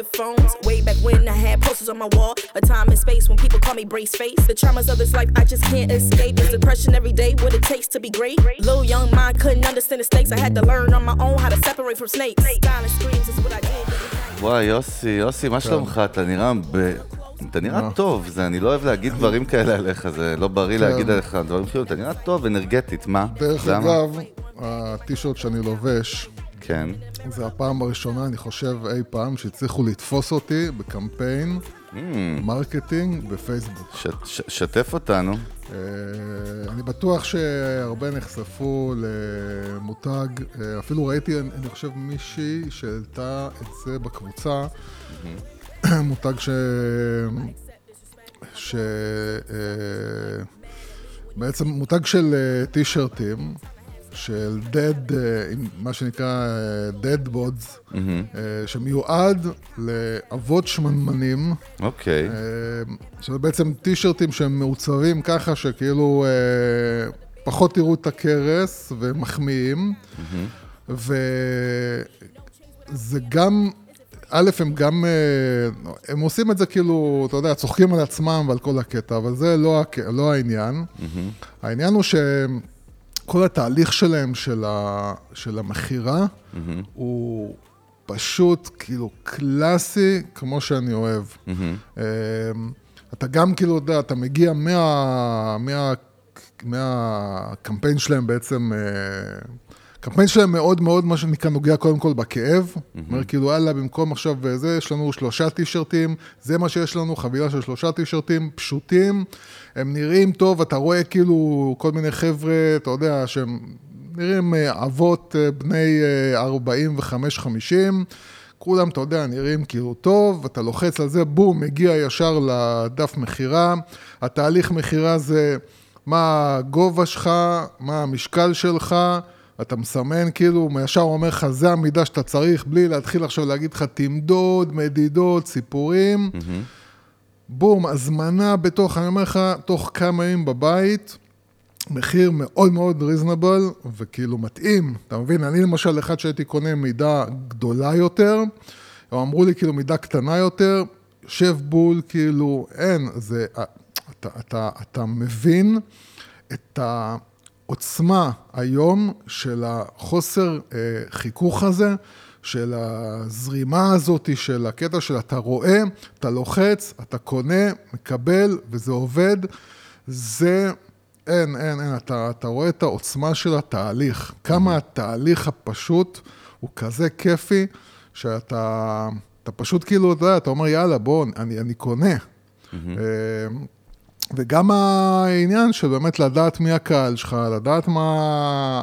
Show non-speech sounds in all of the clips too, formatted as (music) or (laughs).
Flip phones. Way back when I had posters on my wall. A time and space when people call me brace face. The traumas of this life I just can't escape. It's depression every day. What it takes to be great. Little young mind couldn't understand the stakes. I had to learn on my own how to separate from snakes. Silent screams is what I did. וואי, יוסי, יוסי, מה שלומך? אתה נראה ב... אתה נראה טוב, זה, אני לא אוהב להגיד דברים כאלה עליך, זה לא בריא להגיד עליך דברים כאלה, אתה נראה טוב, אנרגטית, מה? דרך? אגב, הטישרט שאני לובש, כן. זה הפעם הראשונה, אני חושב, אי פעם, שהצליחו לתפוס אותי בקמפיין marketing בפייסבוק. ש, ש, שתף אותנו. אה, אני בטוח שהרבה נחשפו למותג, אה, אפילו ראיתי, אני אני חושב, מישהי שהעלתה את זה בקבוצה, (clears throat) מותג ש... ש... אה, בעצם מותג של טישרטים, של dead, אה, מה שנקרא אה, dead bods, אה, שמיועד לאבות שמנמנים. אוקיי. אה, שזה בעצם טישרטים שהם מעוצבים ככה שכאילו פחות תראו את הכרס ומחמיאים. וזה גם, א', הם גם, הם עושים את זה כאילו, אתה יודע, צוחקים על עצמם ועל כל הקטע, אבל זה לא, לא העניין. העניין הוא שכל התהליך שלהם, של, ה, של המכירה, הוא פשוט כאילו קלאסי, כמו שאני אוהב. אה, אתה גם כאילו, אתה יודע, אתה מגיע מה... מה מהקמפיין שלהם בעצם, אה, הקמפיין שלהם מאוד מאוד, מה שנקרא, נוגע קודם כל בכאב. אומר כאילו, וואלה, במקום עכשיו זה, יש לנו שלושה טישרטים, זה מה שיש לנו, חבילה של שלושה טישרטים פשוטים, הם נראים טוב, אתה רואה כאילו כל מיני חבר'ה, אתה יודע, שהם נראים אה, אבות אה, בני 45-50. כולם, אתה יודע, נראים כאילו טוב, אתה לוחץ על זה, בום, מגיע ישר לדף מכירה. התהליך מכירה זה מה הגובה שלך, מה המשקל שלך, אתה מסמן כאילו, ישר אומר לך, זה המידה שאתה צריך, בלי להתחיל עכשיו להגיד לך תמדוד, מדידות, סיפורים. בום, הזמנה בתוך, אני אומר לך, תוך כמה ימים בבית, מחיר מאוד מאוד ריזנבל, וכאילו מתאים, אתה מבין? אני למשל, אחד שהייתי קונה מידה גדולה יותר, הם אמרו לי כאילו מידה קטנה יותר, יושב בול, כאילו, אין, זה, אתה, אתה, אתה מבין את העוצמה היום של החוסר אה, חיכוך הזה, של הזרימה הזאת, של הקטע של אתה רואה, אתה לוחץ, אתה קונה, מקבל, וזה עובד. זה, אין, אין, אין, אתה, אתה רואה את העוצמה של התהליך. כמה התהליך הפשוט הוא כזה כיפי, שאתה אתה פשוט כאילו, אתה יודע, אתה אומר, יאללה, בוא, אני, אני קונה. אה, וגם העניין של באמת לדעת מי הקהל שלך, לדעת מה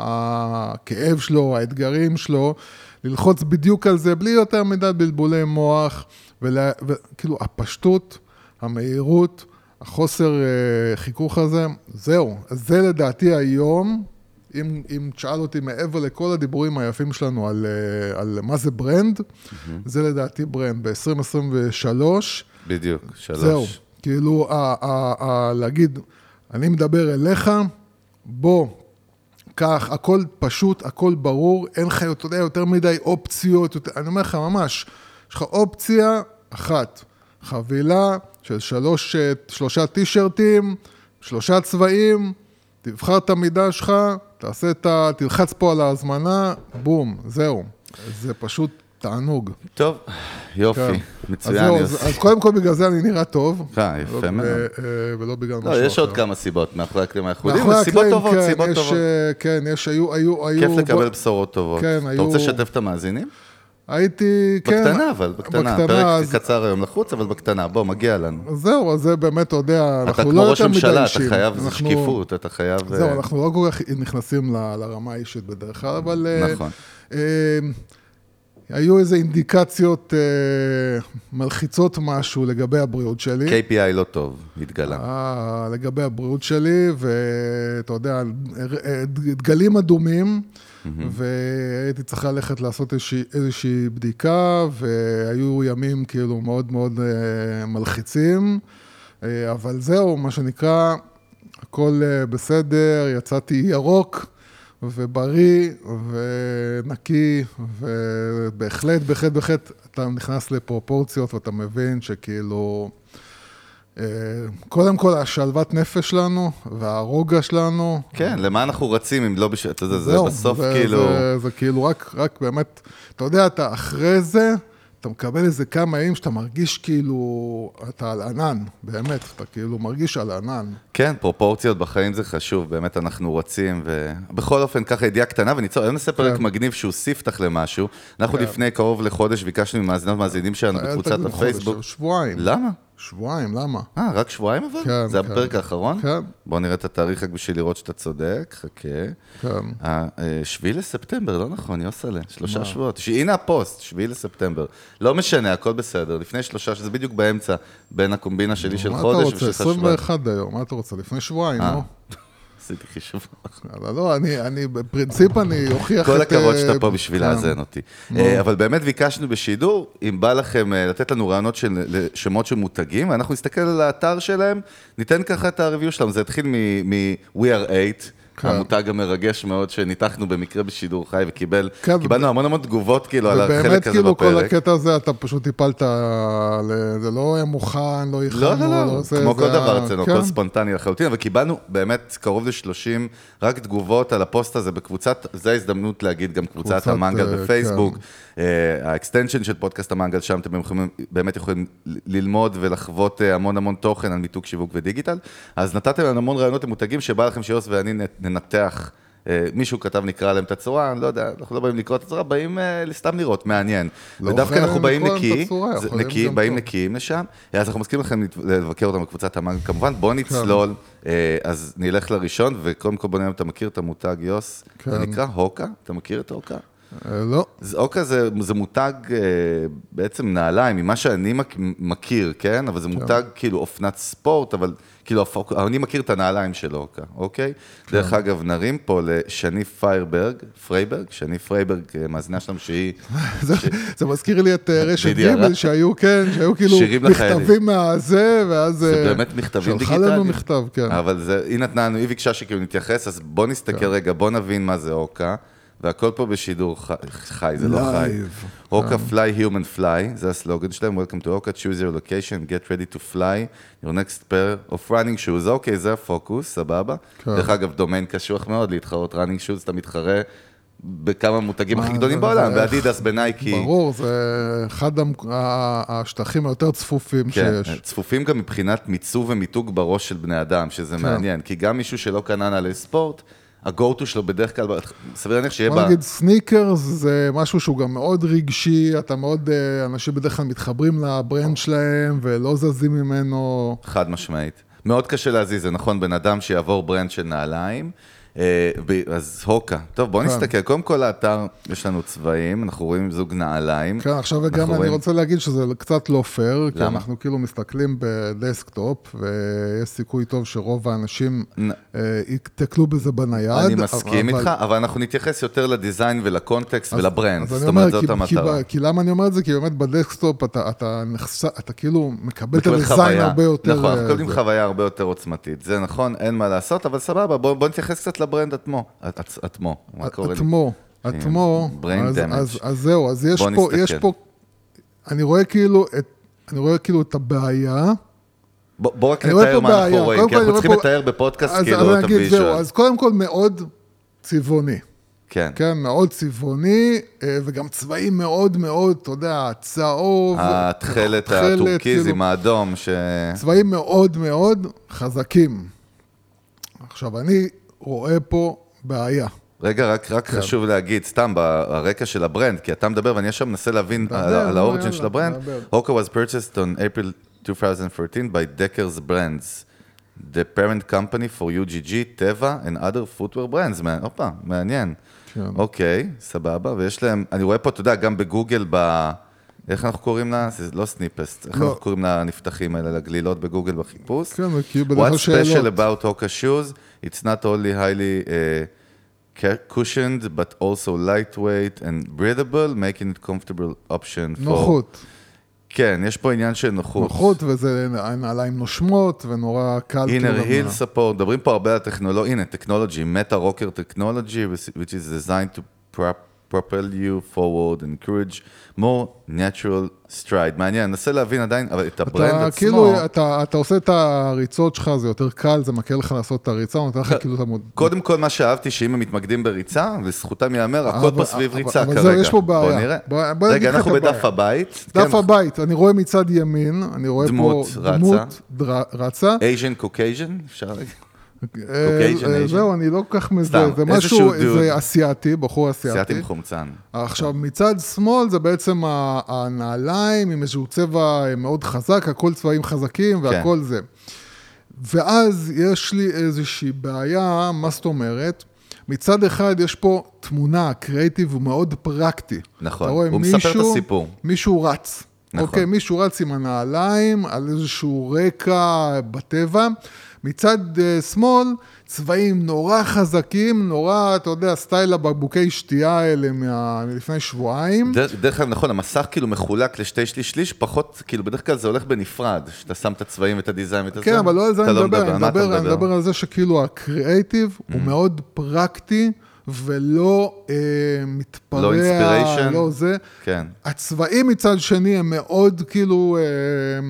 הכאב שלו, האתגרים שלו, ללחוץ בדיוק על זה בלי יותר מדי בלבולי מוח, ולה- וכאילו הפשטות, המהירות, החוסר אה, חיכוך הזה, זהו. זה לדעתי היום, אם, אם תשאל אותי מעבר לכל הדיבורים היפים שלנו על, אה, על מה זה brand, זה לדעתי brand. ב-2023, בדיוק, שלוש. זהו, כאילו, ה- ה- ה- להגיד, אני מדבר אליך, בוא, קח, הכל פשוט, הכל ברור, אין לך, אתה יודע, יותר מדי אופציות, יותר, אני אומר לך, ממש, יש לך אופציה אחת, חבילה של שלוש, שלושה טישרטים, שלושה צבעים, תבחר את המידה שלך, תעשה את ה... תלחץ פה על ההזמנה, בום, זהו. זה פשוט תענוג. טוב, יופי, כן. אז מצוין, זהו, יוסי. אז, אז קודם כל בגלל זה אני נראה טוב. אה, יפה ולא- מאוד. אה, ולא בגלל משהו לא, אחר. יש עוד כמה סיבות מאחורי הקלעים, אנחנו יודעים, מאחורי סיבות טובות, כן, סיבות יש, טובות. אה, כן, יש, היו, היו, היו... כיף לקבל בשורות טובות. כן, אתה היו- רוצה לשתף את המאזינים? הייתי, כן. בקטנה אבל, בקטנה. בקטנה, פרק אז- קצר היום לחוץ, אבל בקטנה. בוא, מגיע לנו. אז זהו, אז זה באמת, אתה יודע, אתה אנחנו כמו לא ראש יותר מדי ממשלה, אתה אישיים. חייב, זה אנחנו- שקיפות, אתה חייב... זהו, אה, אנחנו לא כל כך נכנסים ל- לרמה האישית בדרך כלל, אבל... אה, נכון. אה, היו איזה אינדיקציות אה, מלחיצות משהו לגבי הבריאות שלי. KPI לא טוב, התגלה. אה, לגבי הבריאות שלי, ואתה יודע, דגלים אדומים, והייתי צריך ללכת לעשות איזושהי, איזושהי בדיקה, והיו ימים כאילו מאוד מאוד אה, מלחיצים, אה, אבל זהו, מה שנקרא, הכל אה, בסדר, יצאתי ירוק. ובריא ונקי, ובהחלט, בהחלט, בהחלט, אתה נכנס לפרופורציות ואתה מבין שכאילו, אה, קודם כל השלוות נפש שלנו והרוגע שלנו. כן, למה אנחנו רצים אם לא בשביל, אתה יודע, זה בסוף זה, כאילו... זה, זה כאילו רק, רק באמת, אתה יודע, אתה אחרי זה, אתה מקבל איזה כמה ימים שאתה מרגיש כאילו, אתה על ענן, באמת, אתה כאילו מרגיש על ענן. כן, פרופורציות בחיים זה חשוב, באמת אנחנו רצים, ובכל אופן, ככה ידיעה קטנה, וניצור, היום נעשה פרק כן. מגניב שהוא ספתח למשהו. אנחנו כן. לפני קרוב לחודש ביקשנו ממאזינות ומאזינים שלנו בקבוצת הפייסבוק. שבועיים. למה? שבועיים, למה? אה, רק שבועיים אבל? כן, זה כן. הפרק האחרון? כן. בואו נראה את התאריך רק בשביל לראות שאתה צודק, חכה. כן. אה, אה, שביעי לספטמבר, לא נכון, יוסלה, שלושה שבועות. ש- הנה הפוסט, שביעי לספטמבר. לא משנה, הכל בסדר. לפני שלושה, שזה בדיוק באמצע, בין הקומבינה שלי של מה אתה חודש רוצה? ושלך שבועיים. 21 היום, מה אתה רוצה? לפני שבועיים, אה. נו. (laughs) עשיתי חישוב. אבל לא, אני, אני, בפרינציפ אני אוכיח את... כל הכבוד אה, שאתה פה בשביל כן. לאזן אותי. אה, אבל באמת ביקשנו בשידור, אם בא לכם אה, לתת לנו רעיונות של שמות של מותגים, אנחנו נסתכל על האתר שלהם, ניתן ככה את הריוויו שלהם. זה התחיל מ-We are 8. כן. המותג המרגש מאוד שניתחנו במקרה בשידור חי וקיבל, כן, קיבלנו המון המון תגובות כאילו על ובאמת, החלק הזה כאילו, כל בפרק. הקטע הזה, אתה פשוט טיפלת, ל- זה לא היה מוכן, לא הכנו, לא, לא, לא, זה- כמו זה כל היה- דבר אצלנו, כן. הכל ספונטני לחלוטין, אבל קיבלנו באמת קרוב ל-30 רק תגובות על הפוסט הזה בקבוצת, זו ההזדמנות להגיד גם קבוצת קבוצת, המנגל אה, בפייסבוק, אה, ה extension של פודקאסט המנגל, שם אתם באמת יכולים ללמוד ולחוות אה, המון המון תוכן על מיתוג שיווק ודיגיטל. אז נתתם לנו המון רעיונות למותגים שבא לכם שיוס ואני ננתח. אה, מישהו כתב נקרא להם את הצורה, אני לא יודע, אנחנו לא באים לקרוא את הצורה, באים אה, סתם לראות, מעניין. לא ודווקא אנחנו באים נקי, הצורה, נקי, באים טוב. נקיים לשם, אז אנחנו מזכירים לכם לבקר אותם בקבוצת המנגל, כמובן, בוא נצלול, אה, אז נלך לראשון, וקודם כל בוא נראה אם אתה מכיר את המותג יוס, זה כן. נקרא הוקה, אתה מכיר את הוקה? לא, אז הוקה זה, זה מותג אה, בעצם נעליים, ממה שאני מכיר, כן? אבל זה מותג כאילו אופנת ספורט, אבל כאילו, אני מכיר את הנעליים של הוקה, אוקיי? דרך אגב, נרים פה לשני פיירברג, פרייברג, שני פרייברג, אה, מאזינה שלנו שהיא... (laughs) זה- זה מזכיר לי את אה, רשת. ג' שהיו, כן, שהיו כאילו. מכתבים מהזה, ואז... זה באמת מכתבים שלחה דיגיטליים. לנו מכתב, כן. אבל זה, היא נתנה לנו, היא ביקשה שכאילו נתייחס, אז בוא נסתכל רגע, בוא נבין מה זה הוקה. והכל פה בשידור חי, חי זה לא חי. הוקה פליי, human fly, זה הסלוגן שלהם, Welcome to הוקה, choose your location, get ready to fly, your next pair of running shoes, אוקיי, זה הפוקוס, סבבה. כן. דרך אגב, דומיין קשוח מאוד להתחרות running shoes, אתה מתחרה בכמה מותגים הכי מה, גדולים בעולם, באדידס, (laughs) בנייקי. ברור, זה אחד השטחים היותר צפופים כן, שיש. צפופים גם מבחינת מיצוב ומיתוג בראש של בני אדם, שזה כן. מעניין, כי גם מישהו שלא קנה נעלי ספורט, ה-go-to שלו בדרך כלל, סביר להניח שיהיה בוא ב... נגיד סניקרס זה משהו שהוא גם מאוד רגשי, אתה מאוד, אה, אנשים בדרך כלל מתחברים ל brand שלהם ולא זזים ממנו. חד משמעית. מאוד קשה להזיז, זה נכון, בן אדם שיעבור brand של נעליים. אה, אז Hoka. טוב, בואו כן. נסתכל. קודם כל, האתר, יש לנו צבעים, אנחנו רואים זוג נעליים. כן, עכשיו גם אני רוצה להגיד שזה קצת לא פייר, כי למה? אנחנו כאילו מסתכלים בדסקטופ, ויש סיכוי טוב שרוב האנשים אה, ייתקלו בזה בנייד. אני מסכים איתך, אבל אנחנו נתייחס יותר ל design ול context ול brand. זאת אומר, אומרת, זאת כי- כי המטרה. כי למה אני אומר את זה? כי באמת בדסקטופ אתה, כאילו מקבל את ה design. הרבה יותר... נכון, אנחנו אה, מקבלים זה. חוויה הרבה יותר עוצמתית. זה נכון, אין מה לעשות, אבל סבבה, בוא נתייחס קצת ל brand עצמו. עצ- עצמו, מה קורה? עצמו, עצמו, brain אז, damage. אז, זהו, אז יש פה. יש פה, אני רואה כאילו את, אני רואה כאילו את הבעיה. בוא רק נתאר מה אנחנו. רואים, כי אנחנו צריכים לתאר בפודקאסט כאילו את ה visual. אז קודם כל מאוד צבעוני. כן. כן, מאוד צבעוני, אה, וגם צבעים מאוד מאוד, אתה יודע, צהוב. התכלת תכלת, הטורקיז כאילו, עם האדום, ש... צבעים מאוד מאוד חזקים. עכשיו, אני רואה פה בעיה. רגע, רק, רק כן. חשוב להגיד, סתם, ברקע של ה brand, כי אתה מדבר ואני עכשיו מנסה להבין דבר, על, על יאללה, של ה brand. Hoka was purchased on April 2014 by Deckers Brands, the parent company for UGG, Teva and other footwear brands. הופה, מעניין. כן. אוקיי, סבבה, ויש להם, אני רואה פה, אתה יודע, גם בגוגל, ב... איך אנחנו קוראים לה? זה לא סניפסט, איך לא. אנחנו קוראים לנפתחים האלה, לגלילות בגוגל בחיפוש? כן, זה כאילו בדרך כלל What's special שאלות. about Hoka shoes? It's not only highly uh, cushioned, but also lightweight and breathable, making it comfortable option for... נוחות. כן, יש פה עניין של נוחות. נוחות, וזה נעליים נושמות, ונורא קל. כאילו, heel support, מדברים פה הרבה על טכנולוגיה, הנה, טכנולוגי, מטה רוקר טכנולוגי, which is designed to prop- propel you forward, encourage more natural stride. מעניין, אנסה להבין עדיין, אבל את ה brand אתה עצמו, כאילו, אתה, אתה עושה את הריצות שלך, זה יותר קל, זה מקל לך לעשות את הריצה, נותן לך כאילו את ה mood... קודם כל מה שאהבתי, שאם הם מתמקדים בריצה, לזכותם ייאמר, הכל אבל- פה סביב אבל- ריצה אבל כרגע. זהו, יש פה בוא בעיה. נראה. בוא- בוא רגע, אנחנו בדף הבעיה. הבית. דף כן, הבית, אני רואה מצד ימין, אני רואה דמות פה רצה. דמות רצה. Asian Caucasian, אפשר להגיד? אה, Caucasian, אה. זהו, אני לא כל כך מזהה, זה משהו. זה אסיאתי, בחור סייעתי אסיאתי. מחומצן. עכשיו, מצד שמאל זה בעצם הנעליים עם איזשהו צבע מאוד חזק, הכל צבעים חזקים והכל זה. ואז יש לי איזושהי בעיה, מה זאת אומרת? מצד אחד יש פה תמונה, הקריאיטיב הוא מאוד פרקטי. נכון, הוא מספר את הסיפור. מישהו רץ. נכון. אוקיי, מישהו רץ עם הנעליים על איזשהו רקע בטבע. מצד uh, שמאל, צבעים נורא חזקים, נורא, אתה יודע, סטייל הבקבוקי שתייה האלה מה- מלפני שבועיים. דרך דרך אגב, נכון, המסך כאילו מחולק לשתי שליש שליש, פחות, כאילו בדרך כלל זה הולך בנפרד, שאתה שם את הצבעים ואת הדיזיין ואת הזה. כן, אבל לא על זה אתה אני מדבר, אני מדבר, אני מדבר על זה שכאילו הקריאייטיב הוא מאוד פרקטי ולא אה, מתפרע, לא inspiration. לא זה. כן. הצבעים מצד שני הם מאוד כאילו אה,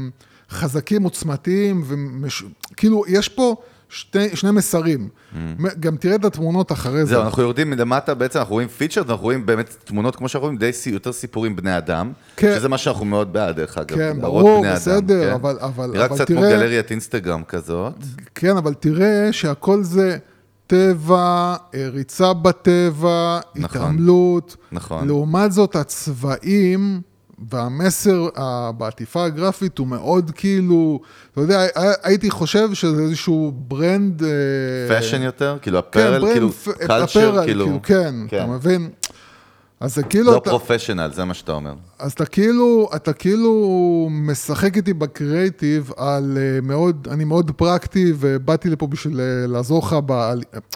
חזקים, עוצמתיים, וכאילו יש פה שתי, שני מסרים. גם תראה את התמונות אחרי זה. זהו, אנחנו יורדים מלמטה, בעצם אנחנו רואים פיצ'ר, אנחנו רואים באמת תמונות, כמו שאנחנו רואים, די סי- יותר סיפורים בני אדם, כן. שזה מה שאנחנו מאוד בעד, דרך אגב. כן, ברור, בני אדם, בסדר, כן? אבל- אבל- נראה אבל קצת כמו תראה- גלריית אינסטגרם כזאת. כן, אבל תראה שהכל זה טבע, אה, ריצה בטבע, נכון, התעמלות. נכון. לעומת זאת, הצבעים והמסר אה, בעטיפה הגרפית הוא מאוד כאילו, אתה יודע, הי- הייתי חושב שזה איזשהו brand... אה, fashion יותר, כאילו כן, apparel, brand, כאילו culture, apparel, כאילו. כן, כן. אתה מבין? אז זה כאילו, לא אתה, professional, זה מה שאתה אומר. אז אתה כאילו, אתה כאילו משחק איתי בקריאייטיב על אה, מאוד, אני מאוד פרקטי ובאתי לפה בשביל אה, לעזור לך,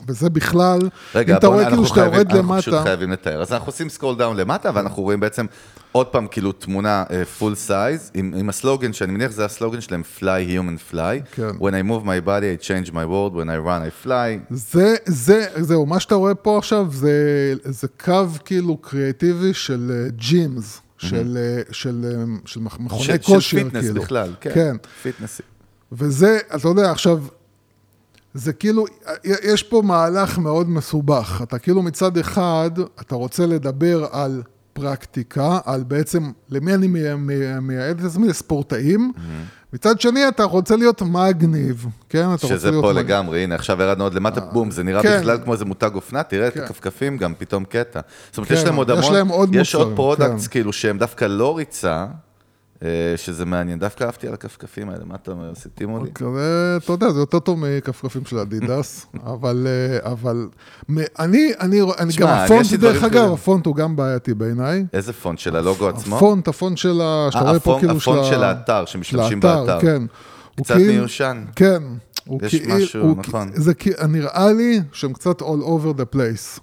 וזה בכלל, רגע, אם אתה רואה כאילו שאתה יורד אנחנו פשוט למטה, חייבים לתאר. אז אנחנו עושים scroll down למטה, ואנחנו רואים בעצם עוד פעם כאילו תמונה full size, עם, עם הסלוגן, שאני מניח זה הסלוגן שלהם, fly human fly. כן. When I move my body, I change my world, when I run, I fly. זה, זה, זהו, מה שאתה רואה פה עכשיו זה, זה קו כאילו קריאטיבי של gyms, של, אה, של, אה, של מכוני של, כושר, של fitness כאילו. בכלל, כן. כן. fitness. וזה, אתה יודע, עכשיו, זה כאילו, יש פה מהלך מאוד מסובך. אתה כאילו מצד אחד, אתה רוצה לדבר על פרקטיקה, על בעצם, למי אני מי- מי- מייעד את עצמי? לספורטאים. מצד שני, אתה רוצה להיות מגניב, כן? אתה רוצה שזה להיות פה מגניב. לגמרי, הנה, עכשיו ירדנו עוד למטה, בום, זה נראה כן. בכלל כמו איזה מותג אופנה, תראה את כן. הכפכפים גם, פתאום קטע. זאת אומרת, כן, יש להם עוד המון, יש עוד products, כן. כאילו, שהם דווקא לא ריצה, אה, שזה מעניין, דווקא אהבתי על הכפכפים האלה, מה אתה אומר, סיטים אותי? כזה, אתה יודע, זה יותר טוב מכפכפים של אדידס, (laughs) אבל, אה, אבל, אני, אני, אני גם הפונט, דרך אגב. הפונט הוא גם בעייתי בעיניי. איזה פונט של הלוגו עצמו? הפונט, הפונט של ה... שאתה אה, רואה פה הפונט- כאילו הפונט ה- של האתר, שמשתמשים של באתר. כן. קצת כאילו- מיושן. כן. יש כאילו- משהו, נכון. זה נראה לי שהם קצת all over the place.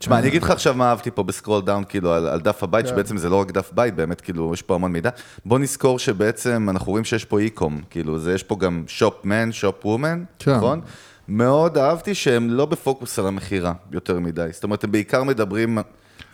תשמע, אני אגיד לך עכשיו מה אהבתי פה ב scroll down, כאילו, על, על דף הבית, כן. שבעצם זה לא רק דף בית, באמת, כאילו, יש פה המון מידע. בוא נזכור שבעצם אנחנו רואים שיש פה e-com, כאילו, זה, יש פה גם shop men, shop women. נכון? מאוד אהבתי שהם לא בפוקוס על המכירה יותר מדי. זאת אומרת, הם בעיקר מדברים...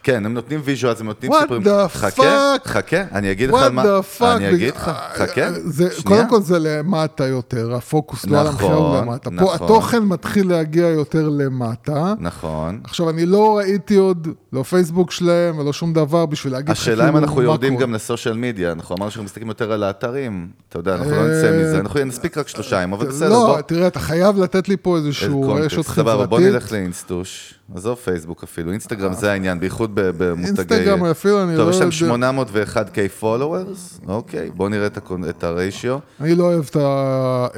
כן, הם נותנים visuals, הם נותנים What סיפורים. the חכה, fuck? חכה, אני אגיד לך מה... אני אגיד לך, חכה, זה, שנייה. קודם כל זה למטה יותר, הפוקוס לא על המחיר נכון, למטה. פה נכון. התוכן מתחיל להגיע יותר למטה. נכון. עכשיו, אני לא ראיתי עוד, לא פייסבוק שלהם ולא שום דבר בשביל להגיד לך השאלה אם כאילו אנחנו יורדים. גם לסושיאל מדיה, אנחנו אמרנו שאנחנו מסתכלים יותר על האתרים, אתה יודע, אנחנו לא נצא מזה, אנחנו נספיק רק שלושה, אבל בסדר, לא, בוא. תראה, אתה חייב לתת לי פה איזשהו. רשת סבבה, בוא חברתית. נלך לאינסטוש, עזוב פייסבוק אפילו, אינסטגרם זה העניין, בייחוד במותגי... אינסטגרם אפילו, אני טוב, לא יש להם יודע. 801K followers, אוקיי, בואו נראה את הריישיו. אני לא אוהב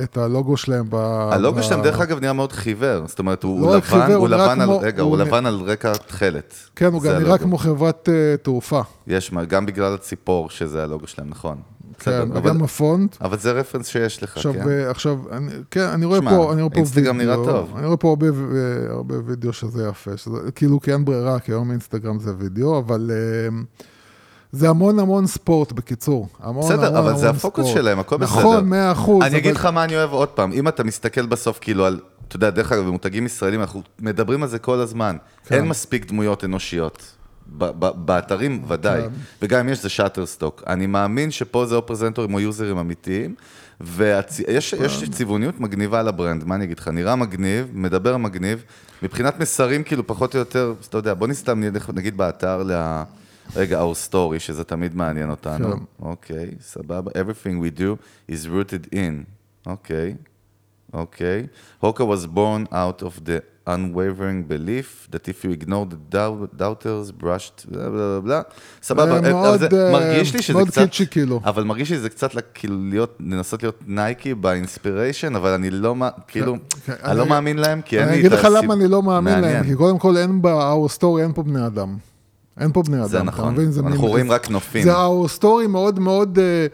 את הלוגו שלהם ב... הלוגו שלהם, דרך אגב, נראה מאוד חיוור. זאת אומרת, הוא לא לבן, הוא לבן על... רגע, הוא לבן על רקע תכלת. כן, הוא גם נראה. כמו חברת אה, תעופה. יש, מה, גם בגלל הציפור, שזה הלוגו שלהם, נכון. בסדר, כן, אבל- וגם הפונט. אבל זה רפרנס שיש לך, עכשיו, כן? אה, עכשיו, אני, כן, אני רואה שמע, פה, אני רואה פה אינסטגרם וידאו, נראה טוב. אני רואה פה הרבה, ו- הרבה וידאו שזה יפה, שזה, כאילו כי אין ברירה, כי היום אינסטגרם זה וידאו, אבל אה, זה המון המון ספורט, בקיצור. המון בסדר, המון אבל זה המון הפוקוס ספורט. שלהם, הכל בסדר. נכון, מאה אחוז. אני אגיד אבל- לך מה אני אוהב עוד פעם, אם אתה מסתכל בסוף כאילו על, אתה יודע, דרך אגב, במותגים ישראלים, אנחנו מדברים על זה כל הזמן. כן. אין מספיק דמויות אנושיות. ב- ב- באתרים ודאי, כן. וגם אם יש זה שאטר סטוק. אני מאמין שפה זה או פרזנטורים או יוזרים אמיתיים, ויש כן. צבעוניות מגניבה לברנד, מה אני אגיד לך, נראה מגניב, מדבר מגניב, מבחינת מסרים כאילו פחות או יותר, אתה יודע, בוא נסתם נלך נגיד באתר ל... רגע, our story, שזה תמיד מעניין אותנו. כן. אוקיי, סבבה. Everything we do is rooted in. אוקיי, אוקיי. הוקה was born out of the unwavering belief that if you ignore the doubt- doubters, brushed, בלה בלה בלה. סבבה, אה, מאוד, זה אה, מרגיש לי שזה מאוד קצת... קיצ'י, כאילו. אבל מרגיש לי שזה קצת כאילו להיות, לנסות להיות נייקי באינספיריישן, אבל אני לא, כאילו, אני לא מאמין להם, כי אין לי אני אגיד לך למה אני לא מאמין להם. כי קודם כל אין ב-our story, אין פה בני אדם. אין פה בני אדם. זה נכון. מבין? זה אנחנו רואים רק נופים. זה our story מאוד מאוד, אה,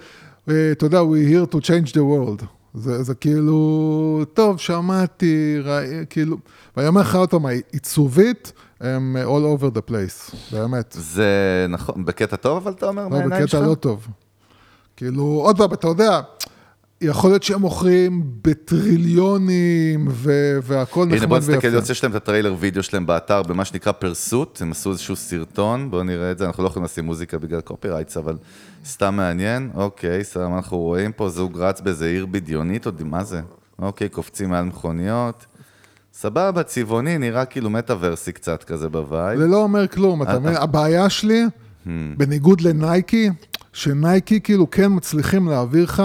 אה, אתה יודע, we here to change the world. זה, זה כאילו, טוב, שמעתי, ראי, כאילו, ואני אומר לך עוד פעם, העיצובית, הם all over the place, באמת. זה נכון, בקטע טוב, אבל אתה אומר, לא, מהעיניים שלך? בקטע לא טוב. כאילו, עוד פעם, אתה יודע, יכול להיות שהם מוכרים בטריליונים, ו- והכל נחמד הנה בוא ויפה. נסתכל, יוצא שלהם את הטריילר וידאו שלהם באתר במה שנקרא פרסוט, הם עשו איזשהו סרטון, בואו נראה את זה, אנחנו לא יכולים לשים מוזיקה בגלל copyrights, אבל סתם מעניין, אוקיי, סתם אנחנו רואים פה זוג רץ באיזה עיר בדיונית, עוד מה זה? אוקיי, קופצים מעל מכוניות, סבבה, צבעוני, נראה כאילו מטאוורסי קצת כזה ב vibe. זה לא אומר כלום, אתה אה, מבין? אה. הבעיה שלי, בניגוד לנייקי, שנייקי כאילו כן מצליחים להעביר לך,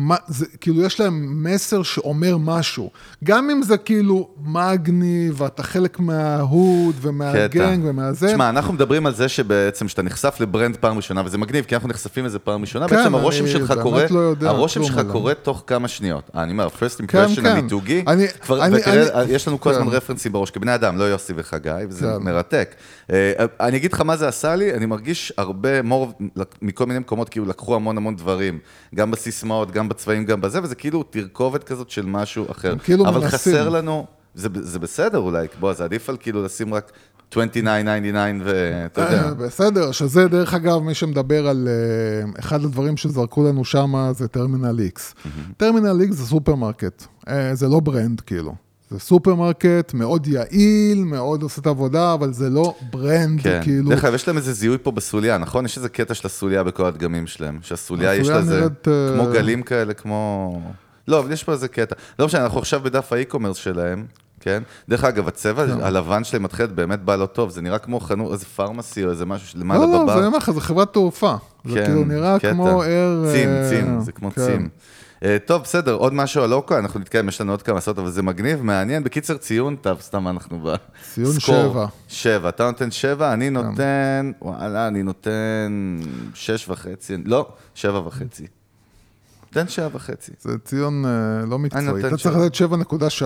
מה, זה, כאילו יש להם מסר שאומר משהו. גם אם זה כאילו מגניב, ואתה חלק מה hood ומה gang ומהזה. תשמע, אנחנו מדברים על זה שבעצם כשאתה נחשף לברנד פעם ראשונה, וזה מגניב, כי אנחנו נחשפים לזה פעם ראשונה, כן, בעצם הרושם שלך קורה, לא יודע הרושם שלך עליהם. קורה תוך כמה שניות. אני אומר, first כן, impression כן. המיתוגי, אני- כבר- אני- ותראה, אני- יש לנו כל הזמן כן. רפרנסים בראש, כבני אדם, לא יוסי וחגי, וזה כן. מרתק. אה, אני אגיד לך מה זה עשה לי, אני מרגיש הרבה, מור, מכל מיני מקומות, כאילו לקחו המון המון דברים, גם בסיסמאות, גם בצבעים, גם בזה, וזה כאילו תרכובת כזאת של משהו אחר. כאילו אבל מנסים. חסר לנו, זה, זה בסדר אולי, בוא, זה עדיף על כאילו לשים רק 29.99 ואתה יודע. אה, בסדר, שזה דרך אגב, מי שמדבר על אה, אחד הדברים שזרקו לנו שם זה טרמינל איקס. טרמינל איקס זה סופרמרקט, אה, זה לא brand כאילו. זה סופרמרקט מאוד יעיל, מאוד עושה את העבודה, אבל זה לא brand, כן, כאילו. דרך אגב, יש להם איזה זיהוי פה בסוליה, נכון? יש איזה קטע של הסוליה בכל הדגמים שלהם, שהסוליה יש לה איזה, נראית, אה, כמו גלים כאלה, כמו... לא, אבל יש פה איזה קטע. לא משנה, אנחנו עכשיו בדף האי-קומרס שלהם, כן? דרך אגב, הצבע הלבן שלהם מתחיל באמת בא לא טוב, זה נראה כמו חנות, איזה פארמסי או איזה משהו שלמעלה לא, לא, בבר. זה אני אומר לך, זה חברת תעופה. זה כן, כאילו נראה קטע. כמו אר... צים, אה, צים, זה כמו כן. צים. אה, טוב, בסדר, עוד משהו על אוקו, אנחנו נתקדם, יש לנו עוד כמה לעשות, אבל זה מגניב, מעניין. בקיצר, ציון, טוב, סתם אנחנו ב... ציון. שבע. שבע, אתה נותן שבע, אני נותן, וואלה, אני נותן שש וחצי, לא, שבע וחצי. תן שבע וחצי. זה ציון אה, לא מקצועי. נותן אתה צריך. לתת 7.3.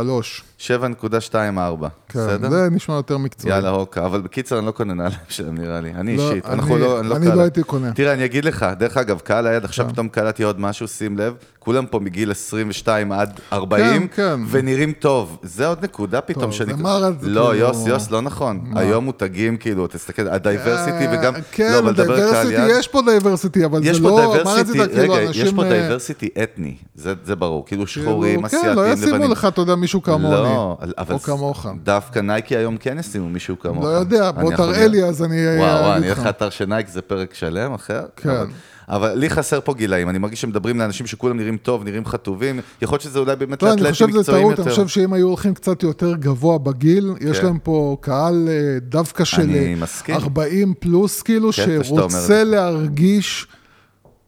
שבע נקודה שתיים ארבע, כן, בסדר? זה נשמע יותר מקצועי. יאללה, הוקה, אבל בקיצר, אני לא קונה נעליים שלהם, נראה לי. אני לא, אישית, אני- אנחנו לא, אני לא לא הייתי קונה. תראה, אני אגיד לך, דרך אגב, קהל היד, עכשיו פתאום קלטתי עוד משהו, שים לב, כולם פה מגיל 22 עד 40, כן, כן. ונראים טוב. זה עוד נקודה פתאום טוב, שאני... זה מרד, לא, כאילו- יוס, יוס, לא נכון. היום מותגים, כאילו, תסתכל, ה diversity אה, וגם... כן, לא, diversity. יש פה diversity, אבל יש זה לא, מה diversity, כאילו, רגע, יש אנשים... פה אה, diversity אתני, זה זה ברור, כאילו כאילו, שחורים, כן, אסיאתים, לא לבנים. ישימו לך, אתה יודע, מישהו כמוני. לא, אבל או כמוך. דווקא נייקי היום כן ישימו מישהו כמוך. לא יודע, בוא תראה. לי, אז אני וואו, וואו, אני אלך לך. לאתר של נייק, זה פרק שלם אחר. כן. אבל, לי חסר פה גילאים, אני מרגיש שמדברים לאנשים שכולם נראים טוב, נראים חטובים, יכול להיות שזה אולי באמת לא, אני חושב שזה מקצועיים טעות, יותר. אני חושב שאם היו הולכים קצת יותר גבוה בגיל, יש כן. להם פה קהל אה, דווקא של אני אה, מסכים. 40 פלוס, כאילו, אומר את שרוצה זה. להרגיש...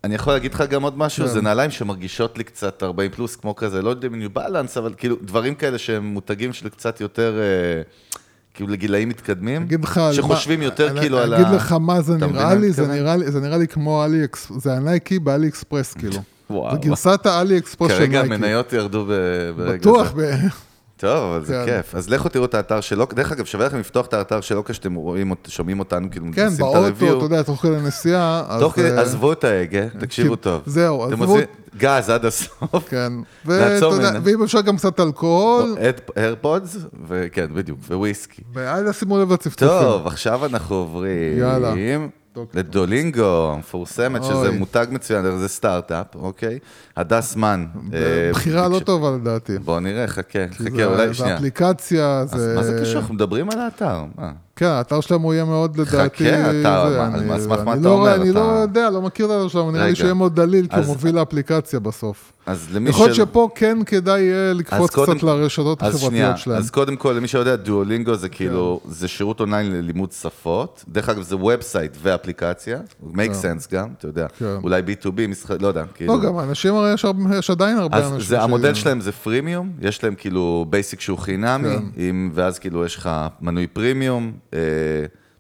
אני יכול להגיד לך גם עוד משהו, כן. זה נעליים שמרגישות לי קצת 40 פלוס, כמו כזה, לא יודע אם ניו בלנס, אבל כאילו דברים כאלה שהם מותגים של קצת יותר, אה, כאילו לגילאים מתקדמים, שחושבים מה- יותר אני- כאילו על ה... אני אגיד לך מה זה נראה אני לי, זה מתכוון? נראה לי, זה נראה לי כמו אלי אקס... זה הנייקי באלי אקספרס, (laughs) כאילו. וואו. זה גרסת האלי אקספרס של כרגע נייקי. המניות ירדו ב- ברגע זה. בטוח, ב- טוב, אבל זה כן. כיף. אז לכו תראו את האתר שלו. דרך אגב, שווה לכם לפתוח את האתר שלו כשאתם רואים, שומעים אותנו, כאילו, כן, באוטו. אתה יודע, תוך כדי נסיעה. אז, תוך כדי, אה, עזבו את ההגה, תקשיבו כאילו, טוב. זהו, עזבו- גז עד הסוף. כן. (laughs) ואם אפשר גם קצת אלכוהול, איירפודס, וכן, בדיוק, וויסקי. ואל שימו לב לצפצופים. טוב, עכשיו אנחנו עוברים יאללה. לדולינגו, המפורסמת, שזה. מותג מצוין, זה סטארט-אפ, אוקיי? הדס מן. אה, בחירה לא טובה לדעתי. בוא נראה, חכה, חכה, זה- אולי זה שנייה. אפליקציה, אז זה... מה זה קשור? אנחנו מדברים על האתר. מה? כן, האתר שלהם הוא יהיה מאוד לדעתי... חכה, אתה- על סמך מה אתה לא- אומר? אני לא יודע, לא מכיר את האתר שלהם, נראה לי רגע. שיהיה מאוד דליל, כי הוא מוביל לאפליקציה בסוף. אז למי יכול להיות שפחה כן כדאי יהיה לקפוץ קצת לרשתות החברתיות שלהם. אז קודם כל, למי שיודע, דואלינגו זה כאילו, זה שירות אונליין ללימוד שפות. דרך אגב, זה website ואפליקציה. make sense גם, אתה יודע. כן. אולי B2B, משחק, לא יודע. כאילו. לא, גם אנשים, הרי יש עדיין הרבה אנשים. אז המודל ש- שלהם זה freemium, יש להם כאילו basic שהוא חינמי, כן. ואז כאילו יש לך מנוי פרימיום,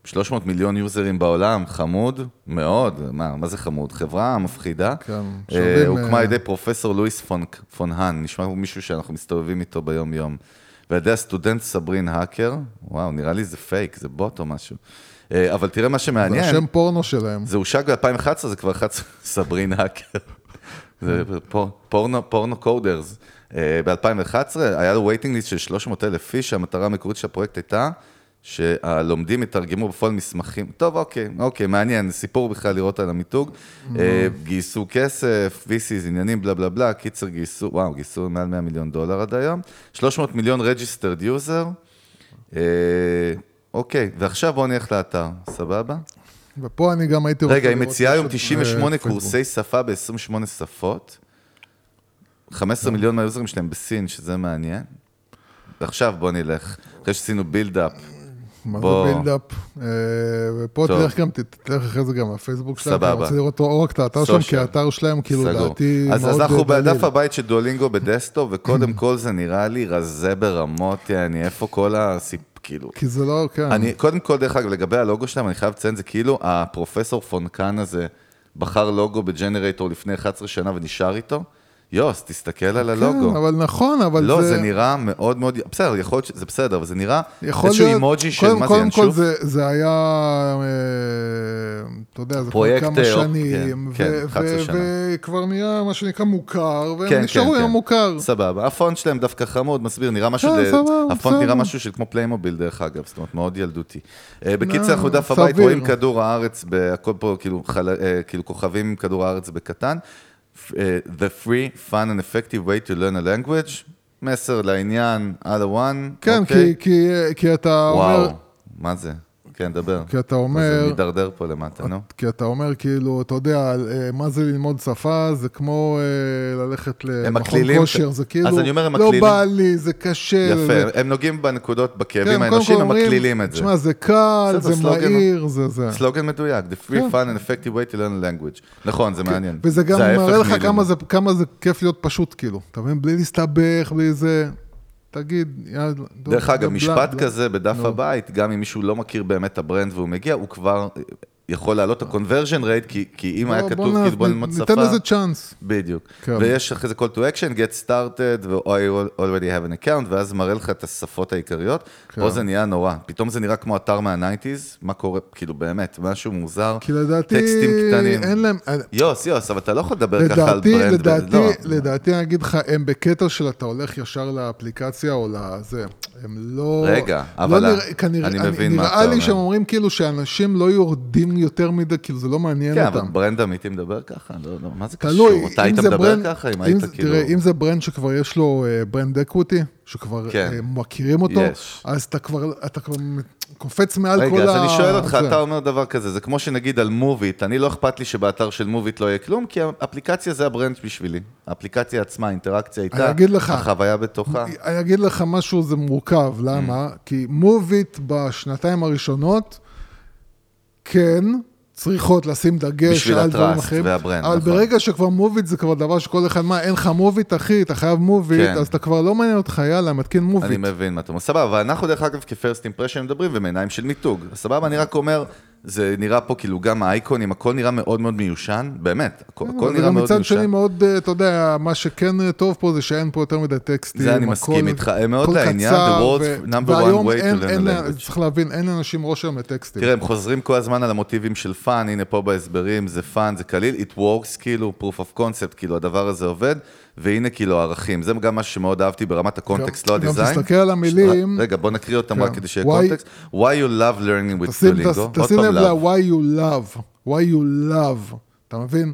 300 מיליון יוזרים בעולם, חמוד מאוד, מה, מה זה חמוד? חברה מפחידה. כן, אה, שווים, הוקמה אה, על ידי פרופסור לואיס פון, פון האן, נשמע כמו מישהו שאנחנו מסתובבים איתו ביום-יום. ועל ידי הסטודנט סברין האקר, וואו, נראה לי זה פייק, זה בוט או משהו. אה, אבל תראה מה זה שמעניין. השם פורנו שלהם. זה הושק ב-2011, זה כבר 11, (laughs) סברין האקר. זה פור- פורנו, פורנו קודרס. ב-2011 היה לו וייטינג ליסט של 300 אלף איש, המטרה המקורית של הפרויקט הייתה שהלומדים יתרגמו בפועל מסמכים. טוב, אוקיי, אוקיי, מעניין, סיפור בכלל לראות על המיתוג. אה, גייסו כסף, VCs, עניינים, בלה בלה בלה, קיצר גייסו, וואו, גייסו מעל 100 מיליון דולר עד היום. 300 מיליון registered user. אה, אוקיי, ועכשיו בואו נלך לאתר, סבבה? ופה אני גם הייתי רוצה רגע, היא לראות מציעה היום רשת, 98 אה. קורסי שפה ב-28 שפות. 15 מיליון מה users שלהם בסין, שזה מעניין. ועכשיו בוא נלך, אחרי שעשינו buildup. מה בוא. זה buildup? אה, ופה טוב. תלך גם, תלך אחרי זה גם לפייסבוק שלהם. סבבה. אני רוצה לראות לא רק את האתר שלהם, כי. האתר שלהם כאילו סגור. לדעתי מאוד אז אז אנחנו דליל. בדף הבית של דואלינגו ב desktop, וקודם (clears throat) כל זה נראה לי רזה ברמות, יעני, איפה כל הסיפ... כאילו... כי זה לא, כן. אני, קודם כל, דרך אגב, לגבי הלוגו שלהם, אני חייב לציין, זה כאילו הפרופסור פון האן הזה בחר לוגו בג'נרייטור לפני 11 שנה ונשאר איתו. יוס, תסתכל על הלוגו. כן, אבל נכון, אבל לא, זה... זה נראה מאוד מאוד, בסדר, יכול להיות שזה בסדר, אבל זה נראה איזשהו להיות, אימוג'י של קודם, מה זה קודם כל ינשוף. זה, זה היה, אה, אתה יודע, זה כבר כמה אה, שנים, כן, ו- כן, 11 ו- שנה. וכבר נהיה מה שנקרא מוכר, והם כן, נשארו כן, עם כן. המוכר. סבבה, הפונט שלהם דווקא חמוד, מסביר, נראה משהו, כן, ד- סבבה, הפונט נראה. משהו של כמו פליימוביל דרך אגב, זאת אומרת, מאוד ילדותי. אה, בקיצר, לא, אנחנו דף. הבית, רואים כדור הארץ, הכל פה כאילו כאילו כוכבים כדור הארץ בקטן. אה, The free, fun and effective way to learn a language, מסר לעניין, על הוואן, כן, אוקיי? כי, כי, כי אתה אומר, וואו, מה זה? כן, דבר. כי אתה אומר, זה מידרדר פה למטה, נו. כי אתה אומר כאילו, אתה יודע, אה, מה זה ללמוד שפה, זה כמו אה, ללכת למכון כושר, זה כאילו, אז אני אומר, הם לא מקלילים- בא לי, זה קשה. יפה. הם נוגעים בנקודות, בכאבים כן, האנושיים, הם מקלילים את זה. תשמע, זה קל, זה מהיר, זה זה. סלוגן מדויק, the free, כן. fun and effective way to learn language. נכון, זה מעניין. וזה גם מראה לך מלימוד. כמה זה, כמה זה כיף להיות פשוט, כאילו. אתה מבין? בלי להסתבך, בלי זה. תגיד, יאללה. דרך אגב, משפט בלה. כזה בדף. הבית, גם אם מישהו לא מכיר באמת את ה brand והוא מגיע, הוא כבר יכול להעלות את ה-conversion rate, כי- כי אם היה בוא- כתוב נ- ללמוד שפה... ניתן לזה צ'אנס. בדיוק. כן. ויש אחרי זה call to action, get started, ו- I already have an account, ואז מראה לך את השפות העיקריות. כן. פה זה נהיה נורא. פתאום זה נראה כמו אתר מה-90's, מה קורה, כאילו באמת, משהו מוזר. כי לדעתי, טקסטים קטנים. אין להם... יוס, יוס, אבל אתה לא יכול לדבר ככה על לדעתי, brand. לדעתי, לא. לדעתי, אני אגיד לך, הם בקטע של אתה הולך ישר לאפליקציה או לזה. הם לא... רגע, לא אבל נראה- כנראה, אני מבין מה אתה נראה לי אומר. שהם אומרים כאילו שאנשים לא יורדים יותר מדי, כאילו זה לא מעניין כן, אותם. אבל brand אמיתי מדבר ככה? לא, לא, מה זה תלוי, קשור? אתה היית מדבר brand, ככה? אם אם היית זה- כאילו... תראה, אם זה brand שכבר יש לו אה, brand equity, שכבר כן. אה, מכירים אותו, יש. אז אתה כבר, אתה כבר קופץ מעל כל ה... רגע, אז אני שואל אותך, זה. אתה אומר דבר כזה, זה כמו שנגיד על מוביט, אני לא אכפת לי שבאתר של מוביט לא יהיה כלום, כי האפליקציה זה ה brand בשבילי. האפליקציה עצמה, האינטראקציה איתה, לך. החוויה בתוכה. אני אגיד לך משהו, זה מורכב, למה? Mm. כי מוביט בשנתיים הראשונות, כן, צריכות לשים דגש בשביל על דברים ה trust אחרים. וה brand, אבל נכון. ברגע שכבר מוביט זה כבר דבר שכל אחד, מה, אין לך מוביט אחי, אתה חייב מוביט, כן. אז אתה כבר לא מעניין אותך, יאללה, מתקין מוביט. אני מבין מה אתה אומר. סבבה, אבל אנחנו דרך אגב כ first impression מדברים ומעיניים של מיתוג. סבבה, אני רק אומר, זה נראה פה כאילו גם האייקונים, הכל נראה מאוד מאוד מיושן, באמת, הכל הכל נראה מאוד מצד שני מיושן. מאוד, אה, אתה יודע, מה שכן אה, טוב פה זה שאין פה יותר מדי טקסטים. זה אני מסכים איתך, הם מאוד לעניין, the world's ו- number one way to learn a language. צריך להבין, אין לאנשים ראש היום לטקסטים. תראה, הם חוזרים כל הזמן על המוטיבים של fun, הנה פה בהסברים, זה fun, זה קליל, it works, כאילו, proof of concept, כאילו, הדבר הזה עובד, והנה כאילו הערכים. זה גם משהו שמאוד אהבתי ברמת הקונטקסט, לא גם ה design. תסתכל על המילים. רגע, בוא נקריא אותם כן. רק כדי שיהיה קונטקסט. Why you love learning with Duolingo. תשים לב. ל-why you love, why you love, אתה מבין?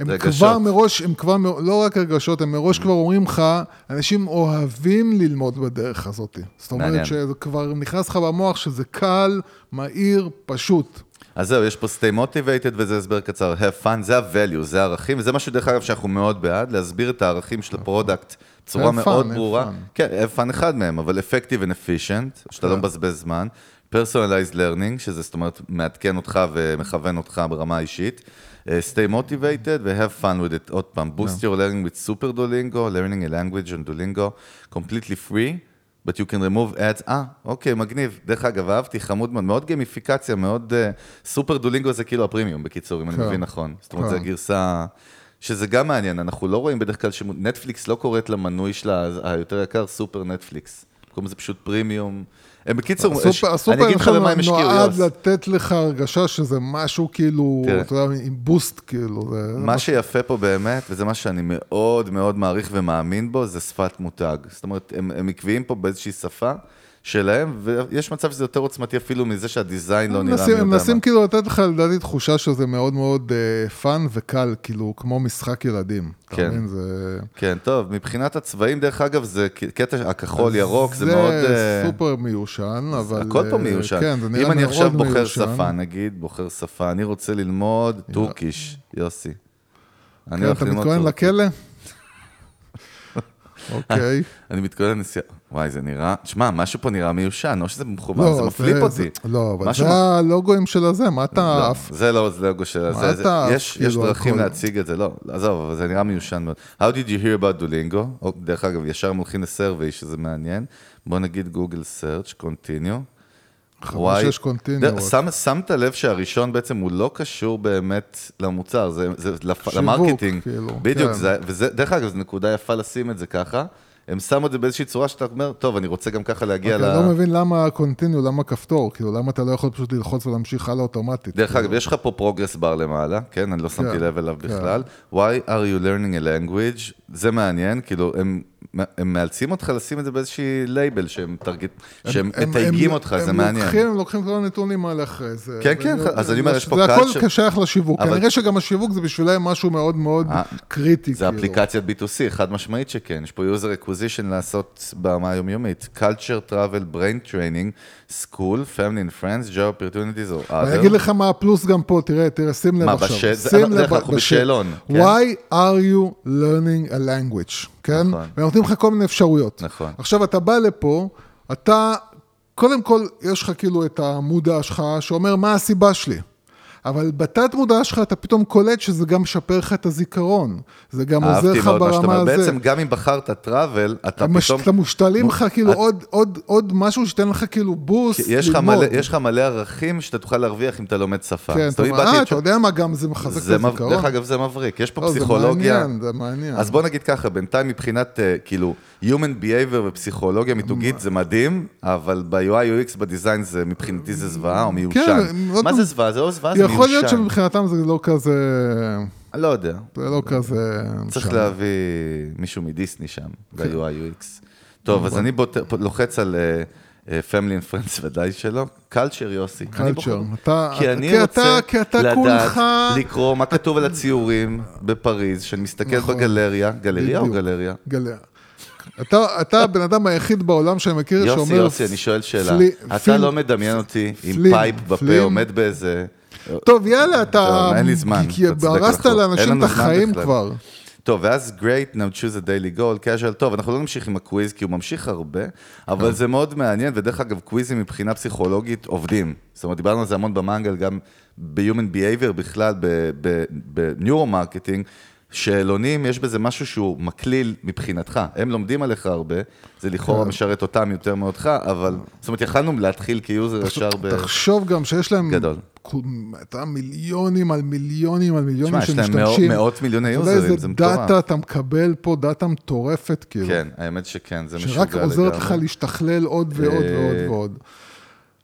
הם רגשות. כבר מראש, הם כבר, לא רק רגשות, הם. מראש כבר אומרים לך, אנשים אוהבים ללמוד בדרך הזאת. זאת. אומרת שזה כבר נכנס לך במוח שזה קל, מהיר, פשוט. אז זהו, יש פה stay motivated וזה הסבר קצר, have fun, זה ה-value, זה הערכים, וזה משהו דרך אגב שאנחנו מאוד בעד, להסביר את הערכים של ה product בצורה Have מאוד fun, have ברורה. fun. כן, have fun אחד מהם, אבל effective and efficient, שאתה לא כן. מבזבז זמן. personalized learning, שזה זאת אומרת מעדכן אותך ומכוון אותך ברמה האישית. Uh, stay motivated ו-have fun with it. עוד פעם, boost your learning with super Duolingo, learning a language on Duolingo, completely free, but you can remove ads. אה, אוקיי, מגניב. דרך אגב, אהבתי, חמוד מאוד, מאוד גמיפיקציה, מאוד... סופר דולינגו זה כאילו הפרימיום, בקיצור, אם אני כן. מבין נכון. זאת אומרת, כן. זו גרסה... שזה גם מעניין, אנחנו לא רואים בדרך כלל שנטפליקס לא קוראת למנוי שלה היותר יקר סופר נטפליקס. קוראים לזה פשוט פרימיום. הם בקיצור, הסופר, הסופר אני אגיד לך במה הם השקיעו, נועד. לתת לך הרגשה שזה משהו כאילו, תראה. אתה יודע, עם בוסט כאילו. מה שיפה פה באמת, וזה מה שאני מאוד מאוד מעריך ומאמין בו, זה שפת מותג. זאת אומרת, הם, הם עקביים פה באיזושהי שפה שלהם, ויש מצב שזה יותר עוצמתי אפילו מזה שהדיזיין לא נראה מי יודע הם מה. מנסים כאילו לתת לך לדעתי תחושה שזה מאוד מאוד fun וקל, כאילו כמו משחק ילדים. כן. מבין? זה... כן, טוב, מבחינת הצבעים, דרך אגב, זה קטע, הכחול ירוק, זה מאוד... אה, זה סופר מיושן, אבל... הכל פה אה, מיושן. כן, זה נראה אם אני מאוד עכשיו בוחר מיושן. שפה, נגיד, בוחר שפה, אני רוצה ללמוד Turkish, יוסי. כן, אתה מתכונן. לכלא? אוקיי. (laughs) אני מתכונן לנסיעה. וואי, זה נראה... תשמע, משהו פה נראה מיושן, או שזה מכוון, לא, זה מפליפ אותי. לא, אבל זה הלוגוים של הזה, מה אתה לא? זה לא, זה לא גושה, מה זה, זה, אתה עף, יש, כאילו, דרכים? להציג את זה, לא, עזוב, אבל זה נראה מיושן מאוד. How did you hear about Duolingo? דרך אגב, ישר הם הולכים ל survey, שזה מעניין. בוא נגיד Google search, continue. ד- רק. שם, שמת לב שהראשון בעצם הוא לא קשור באמת למוצר, זה, זה שיווק, ל marketing. כאילו, בדיוק, כן. זה, וזה, דרך אגב, זו נקודה יפה לשים את זה ככה. הם שמו את זה באיזושהי צורה שאתה אומר, טוב, אני רוצה גם ככה להגיע אני ל... לא מבין למה continue, למה כפתור, כאילו, למה אתה לא יכול פשוט ללחוץ ולהמשיך הלאה אוטומטית? דרך כאילו. אגב, יש לך פה progress bar למעלה, כן? אני לא שמתי כן, לב אליו כן. בכלל. Why are you learning a language? זה מעניין, כאילו, הם, הם מאלצים אותך לשים את זה באיזושהי לייבל, שהם, target, שהם הם- מתייגים הם- אותך, זה הם מעניין. לוקחים, הם לוקחים כל הנתונים האלה אחרי זה. כן, כן, והם- אז אני אומר, יש פה זה הכל שייך לשיווק. אבל- כנראה שגם השיווק זה בשבילם משהו מאוד מאוד אה, קריטי. זה כאילו. אפליקציית B2C, חד משמעית שכן. יש פה user acquisition לעשות ברמה היומיומית. culture, travel, brain training, school, family and friends, job opportunities or אני other. אגיד לך מה הפלוס גם פה, תראה, תראה, שים לב מה, עכשיו. שים לב בשאל. בשאלון, כן? Why are you learning language, כן? נכון. ונותנים לך כל מיני אפשרויות. נכון. עכשיו, אתה בא לפה, אתה, קודם כל, יש לך כאילו את המודע שלך, שאומר, מה הסיבה שלי? אבל בתת מודע שלך אתה פתאום קולט שזה גם משפר לך את הזיכרון. זה גם עוזר אהבתי לך מאוד מה שאתה ברמה אומר. בעצם גם אם בחרת travel, אתה המש- פתאום... אתה מושתלים לך כאילו את- עוד, עוד, עוד משהו שייתן לך כאילו בוסט יש ללמוד. מלא, יש לך מלא ערכים שאתה תוכל להרוויח אם אתה לומד שפה. כן, אתה אומר, אה, את אתה יודע מה, גם זה מחזק את זה. הזיכרון. דרך אגב, זה מבריק, יש פה לא, זה פסיכולוגיה. מעניין, זה מעניין. אז בוא נגיד ככה, בינתיים מבחינת אה, כאילו Human Behavior ופסיכולוגיה מיתוגית זה מדהים, אבל ב-UI UX בדיזיין זה מבחינתי זה זוועה או מיושן. כן, מה זה זוועה? זה לא זוועה, זה מיושן. יכול להיות שמבחינתם זה לא כזה... אני לא יודע. זה לא כזה... צריך. להביא מישהו מדיסני שם, ב-UI UX. טוב, אז אני בוט- לוחץ על Family and Friends (laughs) ודאי שלא. Culture, יוסי. אני. Culture. אתה... כי אני רוצה לדעת. לקרוא מה כתוב על הציורים בפריז, שאני מסתכל נכון. בגלריה, גלריה או. גלריה? גלריה. אתה, אתה הבן אדם היחיד בעולם שאני מכיר יוסי, שאומר... יוסי, אני שואל שאלה. פלי- אתה פיל- לא מדמיין אותי עם פלים, pipe בפה. עומד באיזה... טוב, יאללה, אתה... טוב, אין לי זמן, כי הרסת לאנשים את החיים. כבר. טוב, ואז great, now choose a daily goal, casual, טוב, אנחנו לא נמשיך עם ה quiz, כי הוא ממשיך הרבה, אבל זה מאוד מעניין, ודרך אגב, קוויזים מבחינה פסיכולוגית עובדים. זאת אומרת, דיברנו על זה המון במנגל, גם ב-human behavior בכלל, ב neuro-marketing, שאלונים, יש בזה משהו שהוא מקליל מבחינתך. הם לומדים עליך הרבה, זה לכאורה כן. משרת אותם יותר מאותך, אבל... זאת אומרת, יכלנו להתחיל כ user ישר ב... תחשוב גם שיש להם... גדול. את המיליונים על מיליונים על מיליונים תשמע, יש להם שמשתמשים. מאות- מיליוני אתה יוזרים, איזה זה מטורף. דאטה אתה מקבל פה, דאטה מטורפת, כאילו. כן, האמת שכן, זה משוגע שרק לגמרי. עוזרת לך להשתכלל עוד ועוד אה, ועוד ועוד.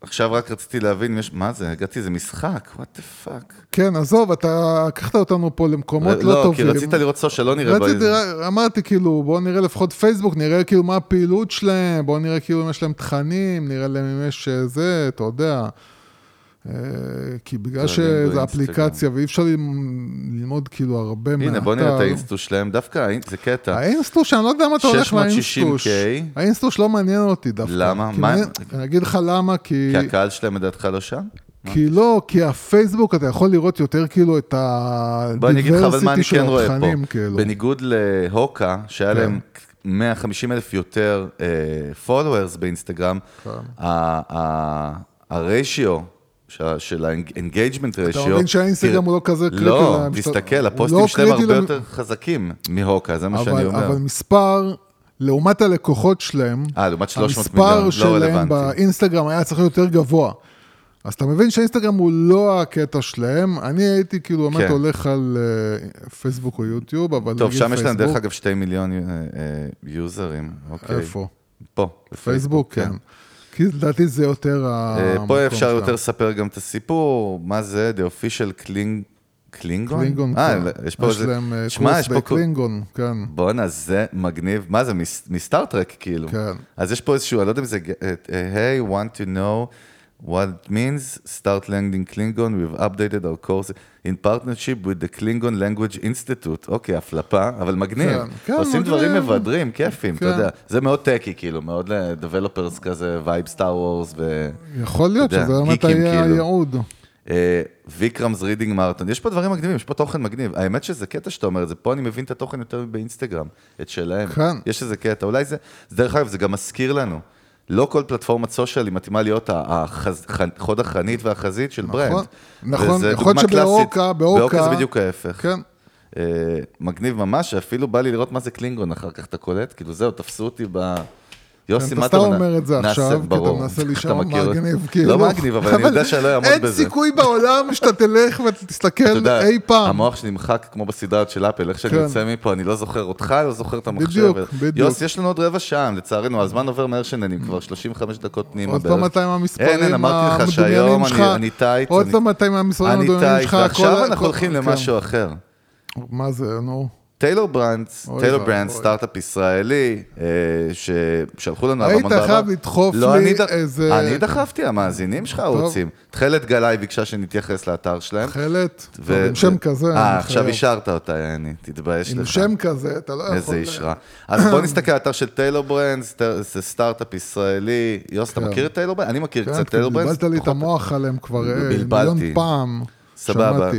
עכשיו רק רציתי להבין, יש, מה זה? הגעתי, זה משחק, what the fuck. כן, עזוב, אתה לקחת אותנו פה למקומות לא לא, כי טובים. רצית לראות social, לא נראה רציתי, באיזה... אמרתי כאילו, בואו נראה לפחות פייסבוק, נראה כאילו מה הפעילות שלהם, בואו נראה כאילו אם יש להם תכנים, נראה להם אם יש אה, זה, אתה יודע. אה, כי בגלל שזה באינסטגרם. אפליקציה ואי אפשר ללמ- ללמוד כאילו הרבה מהאתר. הנה, בוא נראה את האינסטוש שלהם, דווקא זה קטע. האינסטוש, אני לא יודע מה אתה הולך 660K. מהאינסטוש. האינסטוש לא מעניין אותי דווקא. למה? מה- אני אגיד לך למה, כי... כי הקהל שלהם לדעתך לא שם? כי לא, כי הפייסבוק אתה יכול לראות יותר כאילו את של כן פה. התכנים, כאילו. בניגוד להוקה, שהיה כן. להם 150 אלף יותר followers באינסטגרם, כן. הריישיו של ה-engagement ratio. אתה מבין שהאינסטגרם הוא לא כזה קריטי לא, תסתכל, הוא הפוסטים לא שלהם הרבה יותר חזקים מהוקה, זה מה שאני אומר. אבל מספר, לעומת הלקוחות שלהם, אה, לעומת 300 מיליון, לא המספר שלהם. באינסטגרם היה צריך להיות יותר גבוה. אז אתה מבין שהאינסטגרם הוא לא הקטע שלהם, אני הייתי כאילו באמת כן. הולך על אה, פייסבוק או יוטיוב, אבל טוב, שם יש להם דרך. אגב שתי מיליון אה, יוזרים. אוקיי. איפה? פה. פייסבוק, כן. כי לדעתי זה יותר אה, המקום פה אפשר שלהם. יותר לספר גם את הסיפור, מה זה, The Official Kling... קלינגון? קלינגון, אה, כן. יש פה יש איזה... להם אה, קורס יש פה... כל- בקלינגון, כן. בואנה, זה מגניב. מה זה, מס- מסטארט-טרק כאילו? כן. אז יש פה איזשהו, אני לא יודע אם זה... אה, Hey, want to know what it means? Start learning Klingon. We've updated our course in partnership with the Klingon Language Institute. אוקיי, הפלפה, אבל מגניב. כן, כן, עושים מגניב. דברים מבדרים, כיפים, אתה כן. יודע. זה מאוד techy, כאילו, מאוד ל developers כזה, vibe Star Wars ו... יכול להיות אתה יודע, שזה באמת היה. הייעוד. Vikram's Reading Marathon, יש פה דברים מגניבים, יש פה תוכן מגניב. האמת שזה קטע שאתה אומר את זה, פה אני מבין את התוכן יותר באינסטגרם, את שלהם. כן. יש איזה קטע, אולי זה דרך אגב, זה גם מזכיר לנו. לא כל פלטפורמת social היא מתאימה להיות ה- החז- ח- חוד החנית והחזית של brand. נכון, יכול להיות. שבאוקה, באוקה- באוקה זה בדיוק ההפך. כן. אה, מגניב ממש, אפילו בא לי לראות מה זה קלינגון אחר כך, אתה קולט? כאילו זהו, תפסו אותי ב... יוסי, כן, אתה מה סתם אתה אומר את זה עכשיו, כי אתה. מנסה אתה להישאר. מגניב, כאילו. לא מגניב, אבל אני יודע שאני לא אעמוד אין בזה. סיכוי בעולם שאתה תלך אתה ותסתכל אי פעם. המוח שלי נמחק כמו בסדרה של אפל, איך שאני כן. יוצא מפה, אני לא זוכר אותך, לא זוכר את המחשב. בדיוק, בדיוק. יוס, יש לנו עוד רבע שעה, לצערנו, הזמן עובר מהר שננים, כבר 35 דקות פנימה עוד. פעם אתה עם המספרים אין, אין, אמרתי לך המדומיינים שהיום שלך. אני- tight. עוד פעם אתה עם המספרים אני המדומיינים שלך. ועכשיו כל- אנחנו הולכים כן. למשהו אחר. מה זה, נו? Tailor Brands, Tailor. Brands, סטארט-אפ ישראלי, אה, ששלחו לנו היית המון בעבר. חייב לדחוף לא, לי איזה- אני דחפתי, המאזינים שלך רוצים. תכלת גלאי ביקשה שנתייחס לאתר שלהם. תכלת, עם שם כזה. אה, עכשיו. אישרת אותה, יעני, תתבייש לך. עם שם כזה, אתה לא יכול... איזה איש רע. אז בוא נסתכל על האתר של Tailor Brands, זה סטארט-אפ ישראלי. יוס, אתה כן. מכיר את Tailor Brands? אני מכיר כן, קצת כי Tailor Brands. בלבלת לי את המוח עליהם כבר אה. מיליון פעם. סבבה.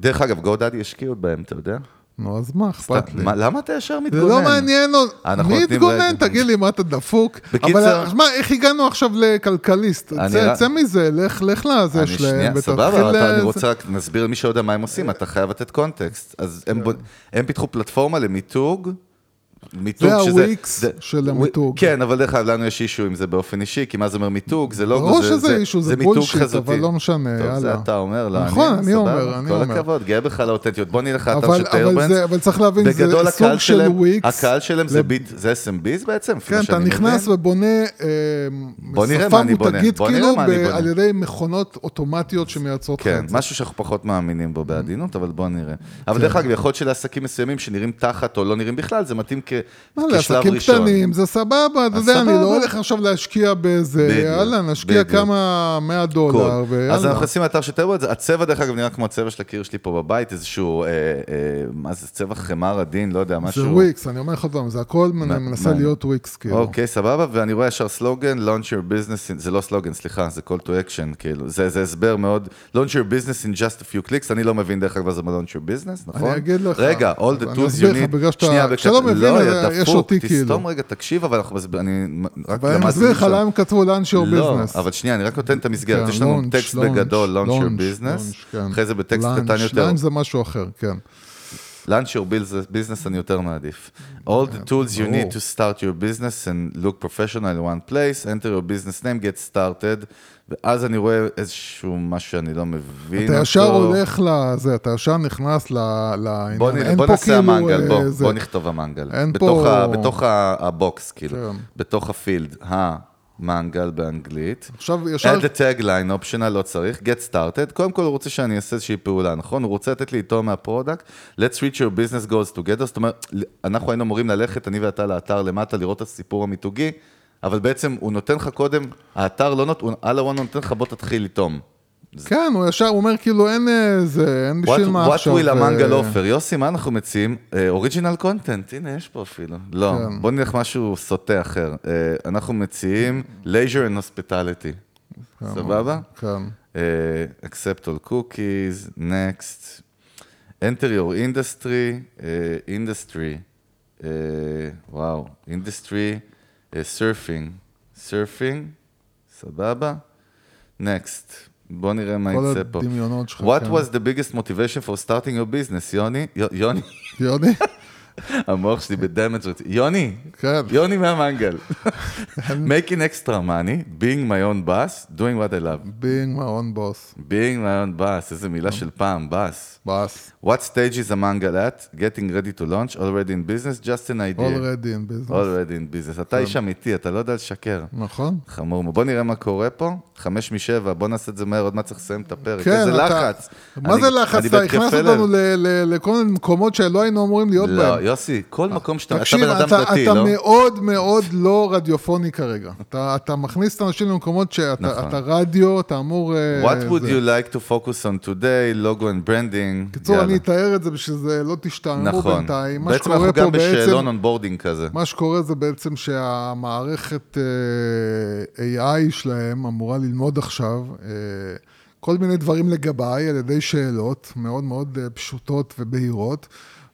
דרך אגב, GoDaddy השקיעו בהם, אתה יודע? נו, אז מה אכפת לי? מה, למה אתה ישר זה מתגונן? לא מעניין אותי. מי יתגונן? תגיד לי, מה אתה דפוק? בקיצר- אבל מה, איך הגענו עכשיו לכלכליסט? אני צא- מזה, לך לזה אני שלהם, ותתחיל... סבבה, אתה- אני אה, רוצה רק להסביר למי שיודע מה הם עושים, אתה חייב לתת קונטקסט. אז הם הם פיתחו פלטפורמה למיתוג. מיתוג זה שזה- הוויקס זה- של המיתוג. כן, אבל דרך אגב, לנו יש issue עם זה באופן אישי, כי מה זה אומר מיתוג? זה לא... ברור שזה issue, זה מיתוג bullshit, חזותי. אבל לא משנה, טוב, זה יאללה. אתה אומר, לא, נכון, אני אומר, אני כל אומר. הכבוד, גאה בך על האותנטיות. בוא נלך לאתר של Tailor אבל. זה, צריך להבין, זה סוג של וויקס. הקהל שלהם זה ביט, זה SMBs בעצם? כן, אתה נכנס? ובונה שפה מותגית, כאילו. על ידי מכונות אוטומטיות שמייצרות לך כן, זה. משהו שאנחנו פחות מאמינים בו בעדינות, אבל בוא נראה. אבל כן. דרך אגב, יכול להיות שלעסקים מסוימים שנראים תחת או לא נראים בכלל, זה מתאים כ- כשלב לעסקים ראשון. קטנים זה סבבה, אתה יודע, אני. לא הולך עכשיו להשקיע באיזה, יאללה, נשקיע. כמה מאה דולר, קול. אז ויאללה. אנחנו נכנסים לאתר של טרבולט, הצבע דרך אגב נראה כמו הצבע של הקיר שלי פה בבית, איזשהו, אה, אה, מה זה, צבע חמר עדין, לא יודע, משהו. זה וויקס, אני אומר לך עוד פעם, זה הכל מה- מנסה מה- להיות וויקס, כאילו. אוקיי, סבבה, ואני רואה ישר סלוגן, launch your business, in- זה לא סלוגן, סליחה, זה call to action, כאילו, זה, הסבר מאוד, launch your business in just a few clicks, אני לא מבין דרך אגב מה זה launch your business, נכון? אני אגיד לך. רגע, all the tools you need, שנייה, כשאתה לא מבין, לא, יש אותי, כאילו. תסתום רגע, תקשיב, אבל אנחנו, אני רק למדתי מסביר לך. למה הם כתבו לאנש your לא, business. אבל שנייה, אני רק נותן את המסגרת, כן, יש לנו launch, טקסט launch, בגדול, launch your launch, business, launch, כן. אחרי זה בטקסט launch, קטן יותר, launch זה משהו אחר, כן. Launch your business- business אני יותר מעדיף. All the tools you need to start your business and look professional in one place, enter your business name, get started, ואז אני רואה איזשהו משהו שאני לא מבין אתה ישר אותו. הולך לזה, אתה ישר נכנס לעניין. בוא, נ... אין בוא פה נעשה כאילו, המנגל, אה, בוא, זה- בוא נכתוב המנגל. אין בתוך, פה- ה... בתוך. ה box, כאילו, כן. בתוך ה field, המנגל באנגלית. עכשיו ישר... add the tagline, optional, לא צריך, get started. קודם כל הוא רוצה שאני אעשה איזושהי פעולה, נכון? הוא רוצה לתת לי איתו מה product, let's reach your business goals together. זאת אומרת, אנחנו היינו אמורים ללכת, אני ואתה לאתר למטה, לראות את הסיפור המיתוגי, אבל בעצם הוא נותן לך קודם, האתר לא נותן, על הוואן נותן לך, בוא תתחיל לטום. כן, הוא ישר, אומר כאילו אין אה, זה, אין What, בשביל מה what עכשיו. will המנגל אה, אופר? יוסי, מה אנחנו מציעים? אוריג'ינל קונטנט, הנה, יש פה אפילו. לא, כן. בוא נלך משהו סוטה אחר. אה, אנחנו מציעים leisure and hospitality. סבבה? כן. אה, accept all cookies, next. enter your industry, אה, industry, אה, וואו, industry, אה, surfing, surfing, סבבה? next. בוא נראה מה כל יצא פה. הדמיונות שלך, What כן. was the biggest motivation for starting your business, יוני? יו- יוני, יוני? (laughs) המוח שלי בדמג' רציני. יוני, כן. יוני מהמנגל. making extra money, being my own boss, doing what I love. being my own boss. being my own boss, איזה מילה של פעם, boss. boss. What stage is a mangal at? Getting ready to launch, already in business, just an idea. already in business. already in business. אתה איש אמיתי, אתה לא יודע לשקר. נכון? חמור. בוא נראה מה קורה פה. חמש משבע, בוא נעשה את זה מהר, עוד מעט צריך לסיים את הפרק. כן, איזה. לחץ. מה זה לחץ? אתה הכנסת. אותנו לכל מיני מקומות שלא היינו אמורים להיות לא, בהם. יוסי, כל מקום שאתה... אתה בן אדם אתה, דתי, אתה לא? מאוד מאוד לא רדיופוני כרגע. אתה, אתה מכניס את האנשים למקומות שאתה נכון. אתה רדיו, אתה אמור... אה, What would זה. you like to focus on today? logo and branding. בקיצור. אני אתאר את זה בשביל זה לא תשתעממו נכון. בינתיים. בעצם אנחנו גם. בשאלון onboarding כזה. מה שקורה זה בעצם שהמערכת אה, AI שלהם אמורה ללמוד עכשיו אה, כל מיני דברים לגביי על ידי שאלות מאוד מאוד אה, פשוטות ובהירות,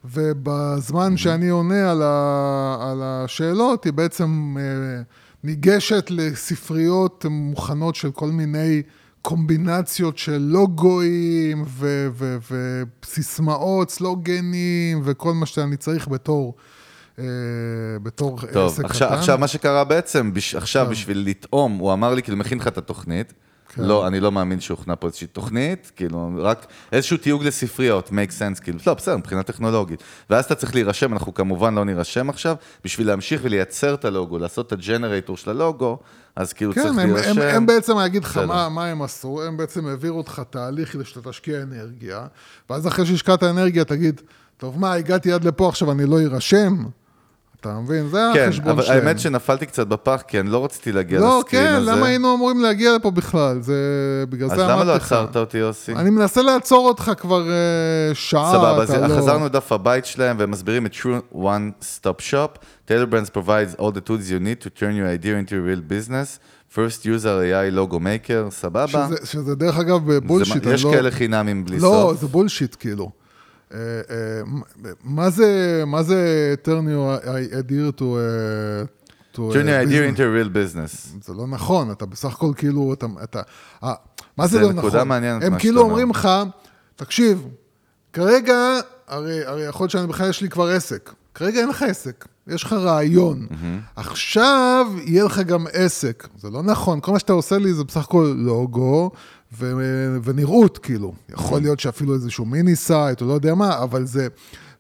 ובזמן שאני עונה על, ה, על השאלות, היא בעצם אה, ניגשת לספריות מוכנות של כל מיני קומבינציות של לוגויים וסיסמאות, סלוגנים וכל מה שאני צריך בתור... אה, בתור טוב, עסק עכשיו, קטן. עכשיו מה שקרה בעצם, בש, עכשיו בשביל לטעום, הוא אמר לי, כאילו, מכין לך את התוכנית. כן. לא, אני לא מאמין שהוכנה פה איזושהי תוכנית, כאילו, רק איזשהו תיוג לספריות, make sense, כאילו, לא, בסדר, מבחינה טכנולוגית. ואז אתה צריך להירשם, אנחנו כמובן לא נירשם עכשיו, בשביל להמשיך ולייצר את הלוגו, לעשות את הג'נרייטור של הלוגו, אז כאילו כן, צריך הם, להירשם. הם, הם בעצם, אני אגיד לך. מה, מה הם עשו, הם בעצם העבירו אותך תהליך כדי שאתה תשקיע אנרגיה, ואז אחרי שהשקעת אנרגיה תגיד, טוב מה, הגעתי עד לפה, עכשיו אני לא אירשם? אתה מבין? זה כן, החשבון אבל שלהם. האמת שנפלתי קצת בפח, כי אני לא רציתי להגיע לא, לסקרין כן, הזה. למה היינו אמורים להגיע לפה בכלל? זה... בגלל אז זה למה אמרתי לא לך. עצרת אותי, יוסי? אני מנסה לעצור אותך כבר אה, שעה, סבבה, אז לא... חזרנו לדף הבית שלהם והם מסבירים את true one stop shop. Taylor Brands provides all the tools you need to turn your idea into a real business. First user AI logo maker, סבבה. שזה, שזה דרך אגב בולשיט, זה, יש לא... כאלה חינמים בלי לא, סוף. זה בולשיט, כאילו. אה, אה, מה זה, מה זה turn your idea to... אה, turn your idea into a real business. זה לא נכון, אתה בסך הכל כאילו, אתה... אתה אה, מה זה, זה לא נקודה נכון? מעניינת הם כאילו. אומרים לך, תקשיב, כרגע, הרי, הרי יכול להיות שאני בכלל יש לי כבר עסק. כרגע אין לך עסק, יש לך רעיון. עכשיו יהיה לך גם עסק. זה לא נכון, כל מה שאתה עושה לי זה בסך הכל לוגו ו- ונראות, כאילו. יכול להיות שאפילו איזשהו mini site, או לא יודע מה, אבל זה...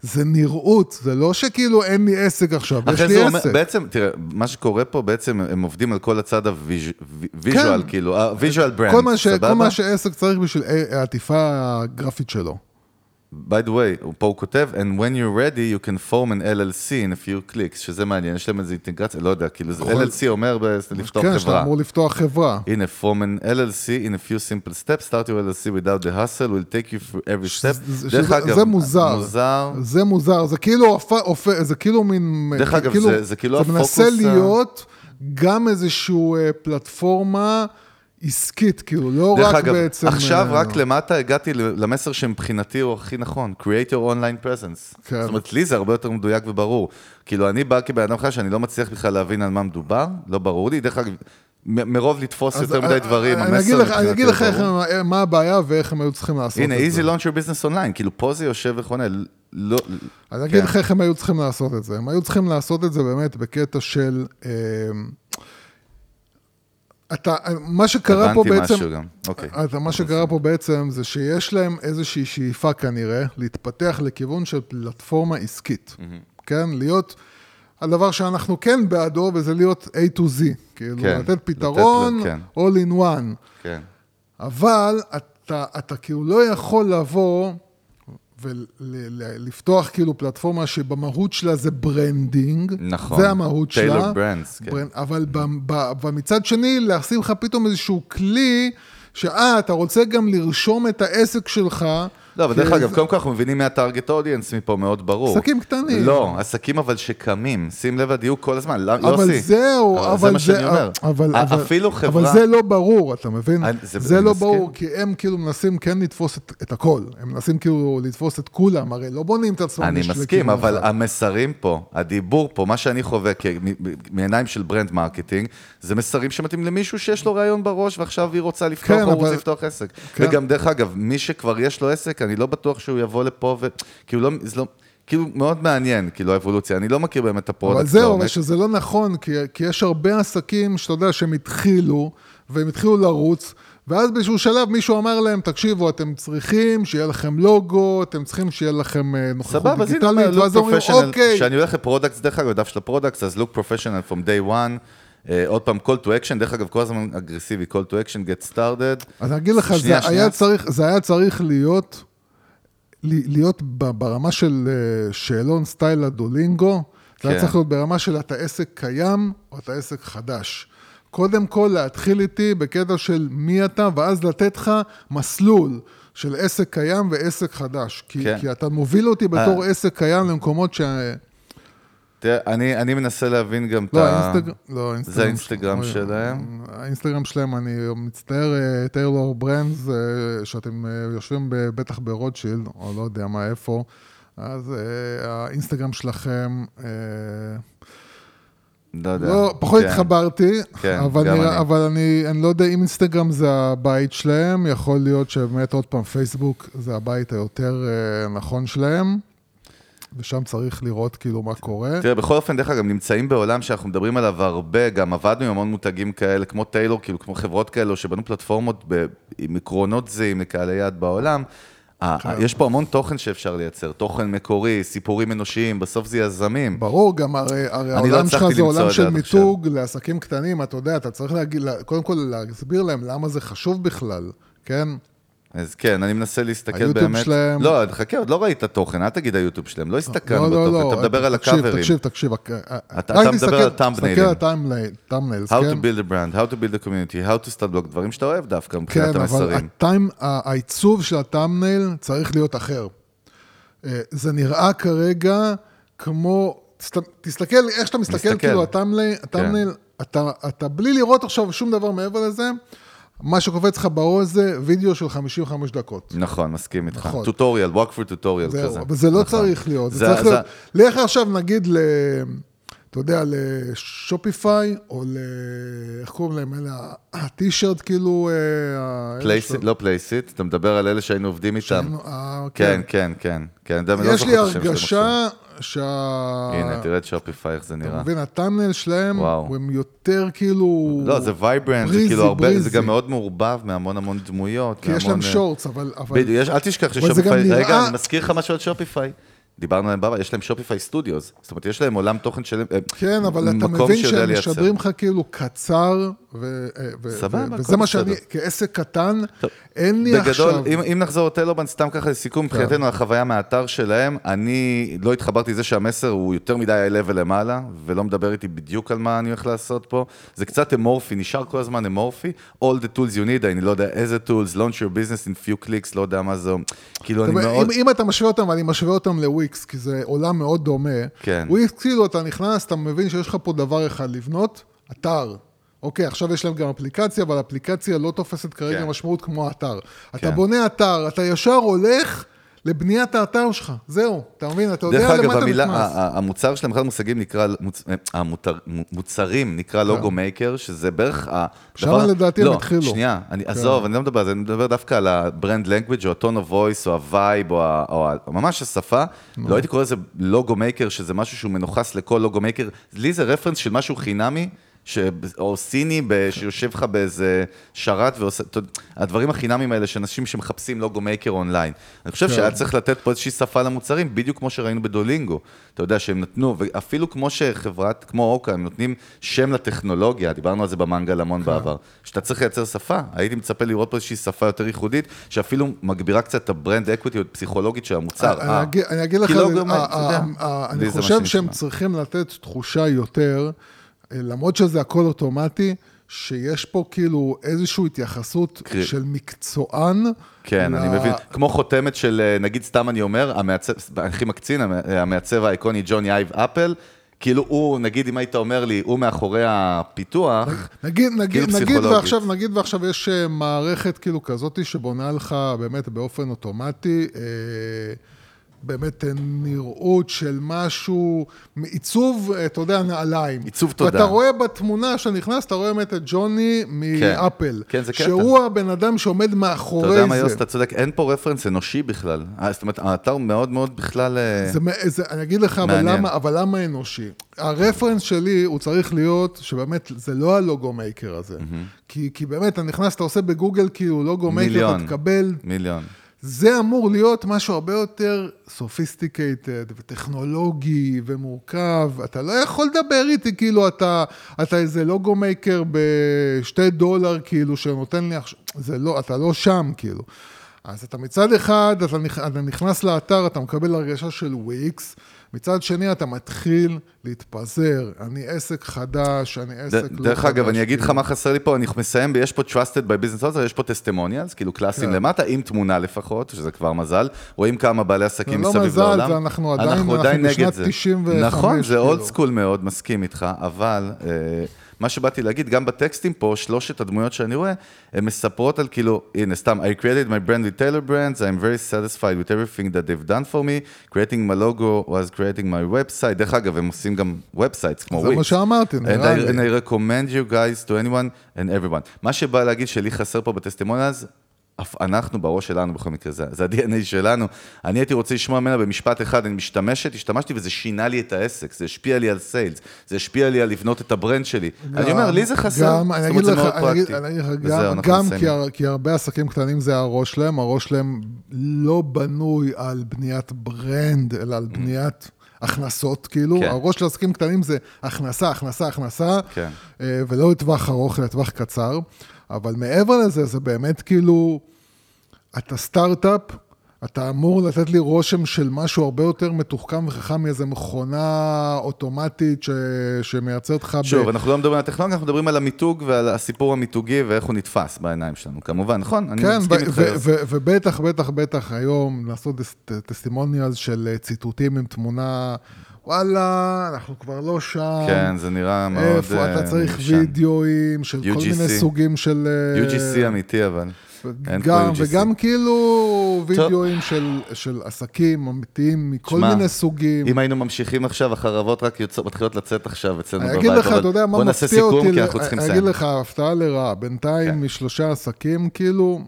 זה נראות, זה לא שכאילו אין לי עסק עכשיו, יש לי הוא אומר, עסק. בעצם, תראה, מה שקורה פה, בעצם הם עובדים על כל הצד ה visual, כן. כאילו, ה visual brand, ש, כל סבבה? מה שעסק צריך בשביל העטיפה הגרפית שלו. By the way, פה הוא כותב, and when you're ready, you can form an LLC in a few clicks, שזה מעניין, יש להם איזו אינטגרציה, לא יודע, כאילו, זה LLC אומר לפתוח כן, שאתה חברה. אמור לפתוח חברה. הנה, form an LLC in a few simple steps, start your LLC without the hassle, we'll take you through every step. זה- דרך אגב, זה מוזר. מוזר. זה מוזר, זה כאילו, זה כאילו מין... דרך אגב, כאילו, זה- זה כאילו זה הפוקוס מנסה ה- להיות גם איזושהי אה, פלטפורמה עסקית, כאילו, לא דרך רק אגב, בעצם... עכשיו אה, רק למטה הגעתי למסר שמבחינתי הוא הכי נכון, create your online presence. כן. זאת אומרת, לי זה הרבה יותר מדויק וברור. כאילו, אני בא כבן אדם חדש שאני לא מצליח בכלל להבין על מה מדובר, לא ברור לי. דרך אגב, מ- מרוב לתפוס אז, יותר אה, מדי דברים, אני אגיד המסר לך- אני אגיד מבחינתי לך איך מה הבעיה ואיך הם היו צריכים לעשות הנה, את זה. easy launch your business online, כאילו פה זה יושב וחונה, לא... אני אגיד כן. לך איך הם היו צריכים לעשות את זה. הם היו צריכים לעשות את זה באמת בקטע של... אתה, מה שקרה פה הבנתי בעצם... משהו גם, אוקיי. אתה, מה שקרה פה בעצם זה שיש להם איזושהי שאיפה כנראה להתפתח לכיוון של פלטפורמה עסקית. כן? להיות... הדבר שאנחנו כן בעדו, וזה להיות A to Z. כאילו, כן, לתת לתת פתרון, לו, כן. all in one. כן. אבל אתה, אתה כאילו לא יכול לבוא ולפתוח כאילו פלטפורמה שבמהות שלה זה branding. נכון. זה המהות שלה. Tailor Brands, כן. brand, אבל ומצד שני, לשים לך פתאום איזשהו כלי, שאה, אתה רוצה גם לרשום את העסק שלך. לא, אבל דרך אגב, זה- קודם כל אנחנו מבינים מה target audience מפה מאוד ברור. עסקים קטנים. לא, עסקים אבל שקמים, שים לב הדיוק כל הזמן, לא אבל יוסי. זהו, אבל אבל זה מה שאני אומר. אבל, אבל, אפילו חברה... אבל זה לא ברור, אתה מבין? אני- זה- זה לא. ברור, כי הם כאילו מנסים כן לתפוס את, הכל. הם מנסים כאילו לתפוס את כולם, הרי לא בונים את עצמם. אני מסכים, לכיוון אבל. המסרים פה, הדיבור פה, מה שאני חווה מעיניים של brand marketing, זה מסרים שמתאים למישהו שיש לו רעיון בראש ועכשיו היא רוצה לפתוח כן, אבל- לפתוח עסק. כן. וגם דרך אגב, מי שכבר יש לו עסק, אני לא בטוח שהוא יבוא לפה ו... כאילו לא... זה לא... כאילו מאוד מעניין, כאילו האבולוציה, אני לא מכיר באמת את ה product. אבל זהו, אבל לעומק. שזה לא נכון, כי, כי יש הרבה עסקים שאתה יודע שהם התחילו, והם התחילו לרוץ, ואז באיזשהו שלב מישהו אמר להם, תקשיבו, אתם צריכים שיהיה לכם לוגו, אתם צריכים שיהיה לכם אה, נוכחות סבבה, דיגיטלית, ואז אומרים, אוקיי, כשאני הולך ל products, דרך אגב, דף של ה products, אז look professional from day one, אה, עוד פעם, call to action, דרך אגב, כל הזמן אגרסיבי, call to action, get started. אז אני אגיד לך, שנייה, זה שנייה. היה צריך, זה היה צריך להיות, להיות ברמה של אה, שאלון סטייל ה Duolingo, זה היה כן. צריך להיות ברמה של אתה עסק קיים או אתה עסק חדש. קודם כל להתחיל איתי בקטע של מי אתה, ואז לתת לך מסלול של עסק קיים ועסק חדש. כי, כן. כי אתה מוביל אותי בתור עסק קיים למקומות ש... תראה, אני, אני מנסה להבין גם את לא, ה... לא, האינסטגרם. זה האינסטגרם שלהם? האינסטגרם שלהם, אני מצטער, אה, טיילור ברנדס, אה, שאתם אה, יושבים בטח ברוטשילד, או לא יודע מה, איפה, אז האינסטגרם שלכם, לא יודע. לא, פחות כן. התחברתי, כן, אבל, נראה, אני. אבל אני, אני לא יודע אם אינסטגרם זה הבית שלהם, יכול להיות שבאמת עוד פעם פייסבוק זה הבית היותר אה, נכון שלהם, ושם צריך לראות כאילו מה קורה. תראה, בכל אופן, דרך אגב, נמצאים בעולם שאנחנו מדברים עליו הרבה, גם עבדנו עם המון מותגים כאלה, כמו טיילור, כאילו, כמו חברות כאלו, שבנו פלטפורמות ב... עם עקרונות זהים לקהלי יעד בעולם. ה- כן. יש פה המון תוכן שאפשר לייצר, תוכן מקורי, סיפורים אנושיים, בסוף זה יזמים. ברור, גם הרי, הרי לא העולם שלך הצלחתי זה עולם של. מיתוג לעסקים קטנים, אתה יודע, אתה צריך להגיד, קודם כל להסביר להם למה זה חשוב בכלל, כן? אז כן, אני מנסה להסתכל היוטיוב באמת... שלהם- לא, חכה, עוד לא ראית תוכן, אל תגיד היוטיוב שלהם, לא הסתכלנו לא, לא, בתוכן, לא, אתה מדבר על תקשיב, הקאברים. תקשיב, תקשיב, רק- אתה רק מדבר תסתכל- על הטאמבניילים. תסתכל על הטאמניילס, How כן? to build a brand, how to build a community, how to start blog, דברים שאתה אוהב דווקא כן, מבחינת אבל המסרים. הטיים, ה- העיצוב של הטאמנייל צריך להיות אחר. אה, זה נראה כרגע כמו, תסת- תסתכל, איך שאתה מסתכל. כאילו הטאמנייל, אתה, אתה בלי לראות עכשיו שום דבר מעבר לזה, מה שקופץ לך בראש זה וידאו של 55 דקות. נכון, מסכים איתך. נכון. טוטוריאל, walk through tutorial זהו, כזה. אבל זה לא נכון. צריך להיות, זה זה- צריך זה- להיות, לך עכשיו נגיד ל... אתה יודע, לשופיפיי, או ל... איך קוראים להם? אלה, הטישרט כאילו... אה, Placeit, שאתה- לא Placeit, אתה מדבר על אלה שהיינו עובדים איתם. שהיינו- אה, כן, כן, כן. כן, אני לא יש זוכר לי. הרגשה שה... הנה, תראה את Shopify, איך זה אתה נראה. מבין, ה thumbnail שלהם, וואו. הם יותר כאילו... לא, זה vibrant, זה כאילו הרבה, זה breezy. גם מאוד מעורבב מהמון המון דמויות. כי יש להם מהמון, אה, shorts, אבל... אבל- בדיוק, יש- אל תשכח זה ש Shopify, רגע, נראה- אני מזכיר לך משהו על Shopify. דיברנו עליהם בעבר, יש להם Shopify Studios. זאת אומרת, יש להם עולם תוכן שלם, אה, כן, אבל אתה מבין שהם. משדרים לך כאילו קצר ו, אה, ו, סבבה, ו, הכל וזה מה שאני. כעסק קטן, טוב, אין לי בגדול, עכשיו... אם, אם נחזור לטלובן, סתם ככה לסיכום, כן. מבחינתנו החוויה מהאתר שלהם, אני לא התחברתי לזה שהמסר הוא יותר מדי ה-level למעלה, ולא מדבר איתי בדיוק על מה אני הולך לעשות פה. זה קצת אמורפי, נשאר כל הזמן אמורפי. All the tools you need, אני לא יודע איזה tools, launch your business in few clicks, לא יודע מה זה, כאילו אני מאוד... אם, אם אתה משווה אותם, ואני משווה אותם לוויקס, כי זה עולם מאוד דומה, כן. וויקס, כאילו, אתה נכנס, אתה מבין שיש לך פה דבר אחד, לבנות אתר. אוקיי, עכשיו יש להם גם אפליקציה, אבל אפליקציה לא תופסת כרגע כן. משמעות כמו אתר. אתה כן. בונה אתר, אתה ישר הולך לבניית האתר שלך, זהו, אתה מבין? אתה יודע דרך למה אגב, אתה נכנס. ה- ה- המוצר שלהם, אחד המושגים נקרא, מוצ- אה, המותר- מוצרים נקרא לוגו מייקר, שזה בערך ה... שם לדעתי הם לא, התחילו. שנייה, אני- עזוב, אני לא מדבר על זה, אני מדבר דווקא על ה-brand language, או ה-tone of voice, או ה-vibe, או ה- או ה- ממש השפה. לא הייתי קורא לזה logo maker, שזה משהו שהוא מנוכס לכל logo maker. לי זה reference של משהו חינמי. ש... או סיני ב... שיושב לך באיזה שרת ועושה, הדברים החינמיים האלה שאנשים שמחפשים logo maker online. אני חושב כן. שהיה צריך לתת פה איזושהי שפה למוצרים, בדיוק כמו שראינו ב Duolingo. אתה יודע שהם נתנו, ואפילו כמו שחברת, כמו אוקה, הם נותנים שם לטכנולוגיה, דיברנו על זה במנגל המון כן. בעבר, שאתה צריך לייצר שפה. הייתי מצפה לראות פה איזושהי שפה יותר ייחודית, שאפילו מגבירה קצת את ה brand equity פסיכולוגית של המוצר. אני אה, אגיד- אני אגיד לך, לוגו אה, אה, אה, אני חושב שהם. צריכים לתת תחושה יותר, אה, למרות שזה הכל אוטומטי, שיש פה כאילו איזושהי התייחסות קרי- של מקצוען. כן, ל- אני מבין. כמו חותמת של, אה, נגיד סתם אני אומר, המעצב, הכי מקצין, המ- המעצב האיקוני ג'וני אייב אפל, כאילו הוא, נגיד אם היית אומר לי, הוא מאחורי הפיתוח, נגיד, נגיד, כאילו נגיד, פסיכולוגית. ועכשיו, נגיד ועכשיו יש אה, מערכת כאילו כזאת שבונה לך באמת באופן אוטומטי, אה, באמת אה, נראות של משהו, עיצוב, אה, אתה יודע, נעליים. עיצוב תודה. ואתה רואה בתמונה שאתה נכנס, אתה רואה באמת את ג'וני מ Apple. כן, זה קטע. שהוא הבן אדם שעומד מאחורי אתה זה. יודע מה יוס, אתה צודק, אין פה reference אנושי בכלל. אה, זאת אומרת, האתר מאוד מאוד בכלל... זה, זה, אני אגיד לך, אבל. למה, אבל למה אנושי? ה reference שלי, הוא צריך להיות, שבאמת, זה לא ה logo maker הזה. כי, כי באמת, אתה נכנס, אתה עושה בגוגל כאילו logo maker. אתה תקבל... מיליון. זה אמור להיות משהו הרבה יותר sophisticated וטכנולוגי ומורכב. אתה לא יכול לדבר איתי כאילו אתה, אתה איזה logo maker בשתי דולר כאילו שנותן לי עכשיו, זה לא, אתה לא שם כאילו. אז אתה מצד אחד, אתה, נכ- אתה נכנס לאתר, אתה מקבל הרגשה של וויקס, מצד שני אתה מתחיל להתפזר. אני עסק חדש, אני עסק לא חדש. דרך אגב, אני אגיד לך כאילו. מה חסר לי פה, אני מסיים, יש פה Trusted by Business Owners, יש פה testimonials, כאילו קלאסיים כן. למטה, עם תמונה לפחות, שזה כבר מזל. רואים כמה בעלי עסקים זה לא מסביב מזל, לעולם. זה אנחנו עדיין- אנחנו אנחנו עדיין נגד בשנת זה. 95, נכון, זה אולד כאילו. סקול מאוד, מסכים איתך, אבל... אה, מה שבאתי להגיד, גם בטקסטים פה, שלושת הדמויות שאני רואה, הן מספרות על כאילו, הנה, סתם, I created my brand with Taylor brands, I'm very satisfied with everything that they've done for me, creating my logo was creating my website, דרך אגב, הם עושים גם websites כמו זה מה וויקס. שאמרתי, And נראה I, לי. and I recommend you guys to anyone and everyone. מה שבא להגיד שלי חסר פה בטסטימוניאלס, אף אנחנו בראש שלנו בכל מקרה, זה, זה ה-DNA שלנו. אני הייתי רוצה לשמוע ממנה במשפט אחד, אני משתמשת, השתמשתי וזה שינה לי את העסק, זה השפיע לי על sales, זה השפיע לי על לבנות את ה brand שלי. אני אומר, לי זה חסר, גם, זאת אומרת, זה מאוד פרקטי. אני אגיד לך, גם, גם כי. הר- כי הרבה עסקים קטנים זה הראש שלהם, הראש שלהם לא בנוי על בניית brand, אלא על בניית הכנסות, כאילו, כן. הראש של עסקים קטנים זה הכנסה, הכנסה, הכנסה, כן. אה, ולא לטווח ארוך, אלא לטווח קצר, אבל מעבר לזה, זה באמת כאילו, אתה סטארט-אפ, אתה אמור לתת לי רושם של משהו הרבה יותר מתוחכם וחכם מאיזה מכונה אוטומטית ש... שמייצרת לך... ב- שוב, אנחנו לא מדברים על הטכנולוגיה, אנחנו מדברים על המיתוג ועל הסיפור המיתוגי ואיך הוא נתפס בעיניים שלנו, כמובן, נכון? אני כן, מסכים איתך. ובטח, בטח, בטח היום לעשות טסטימוניאלס של אה, ציטוטים עם תמונה, וואלה, אנחנו כבר לא שם. כן, זה נראה מאוד איפה אתה אה, צריך. וידאוים של כל UGC. מיני סוגים של... אה, UGC אמיתי אבל. גם. וגם כאילו וידאוים של, של עסקים אמיתיים מכל שמע, מיני סוגים. אם היינו ממשיכים עכשיו, החרבות רק יוצאות, מתחילות לצאת עכשיו אצלנו אני בבית. אגיד לך, אתה יודע מה בוא נעשה מפתיע סיכום, אותי, כי אנחנו צריכים אני לסיים. אגיד לך, הפתעה לרעה, בינתיים כן. משלושה עסקים, כאילו,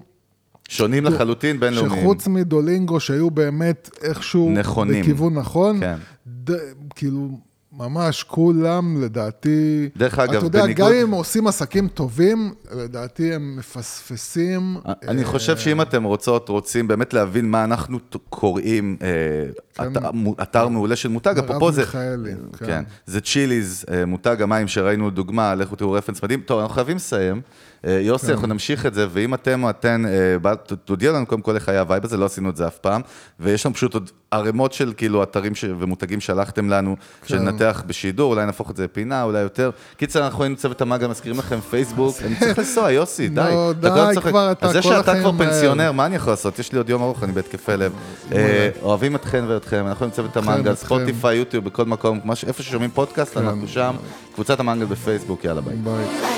שונים לחלוטין, בינלאומיים. שחוץ מדולינגו, שהיו באמת איכשהו... נכונים. בכיוון נכון, כן. ד, כאילו, ממש כולם, לדעתי... דרך אגב, אתה יודע, בניגוד- גם אם עושים עסקים טובים, לדעתי הם מפספסים. אני אה, חושב שאם אתם רוצות, רוצים באמת להבין מה אנחנו קוראים כן. אתר- מו- אתר מעולה של מותג, אפרופו זה... מיכאלי, כן. כן, זה Chilly's, אה, מותג המים שראינו דוגמה, לכו תראו רפרנס מדהים. טוב, אנחנו חייבים לסיים. אה, יוסי, כן. אנחנו נמשיך את זה, ואם אתם או אתן, אה, בא- ת- תודיעו לנו קודם כל איך היה ה vibe הזה, לא עשינו את זה אף פעם. ויש לנו פשוט עוד ערימות של כאילו אתרים ש- ומותגים שלחתם לנו, כן. שננתח בשידור, אולי נהפוך את זה לפינה, אולי יותר. קיצר, אנחנו היינו צוות המנגל, מזכירים לכם פייסבוק, אני צריך לנסוע, יוסי, (laughs) די. לא די. כבר, אתה אז זה כל שאתה החיים כבר. פנסיונר, מה אני יכול לעשות? יש לי עוד יום ארוך, אני בהתקפי לב. אוהבים אתכן ואתכם, אנחנו עם צוות המנגל, אתכם. ספוטיפיי, יוטיוב, בכל מקום, איפה ששומעים פודקאסט, כן. אנחנו שם. קבוצת המנגל בפייסבוק, יאללה. ביי.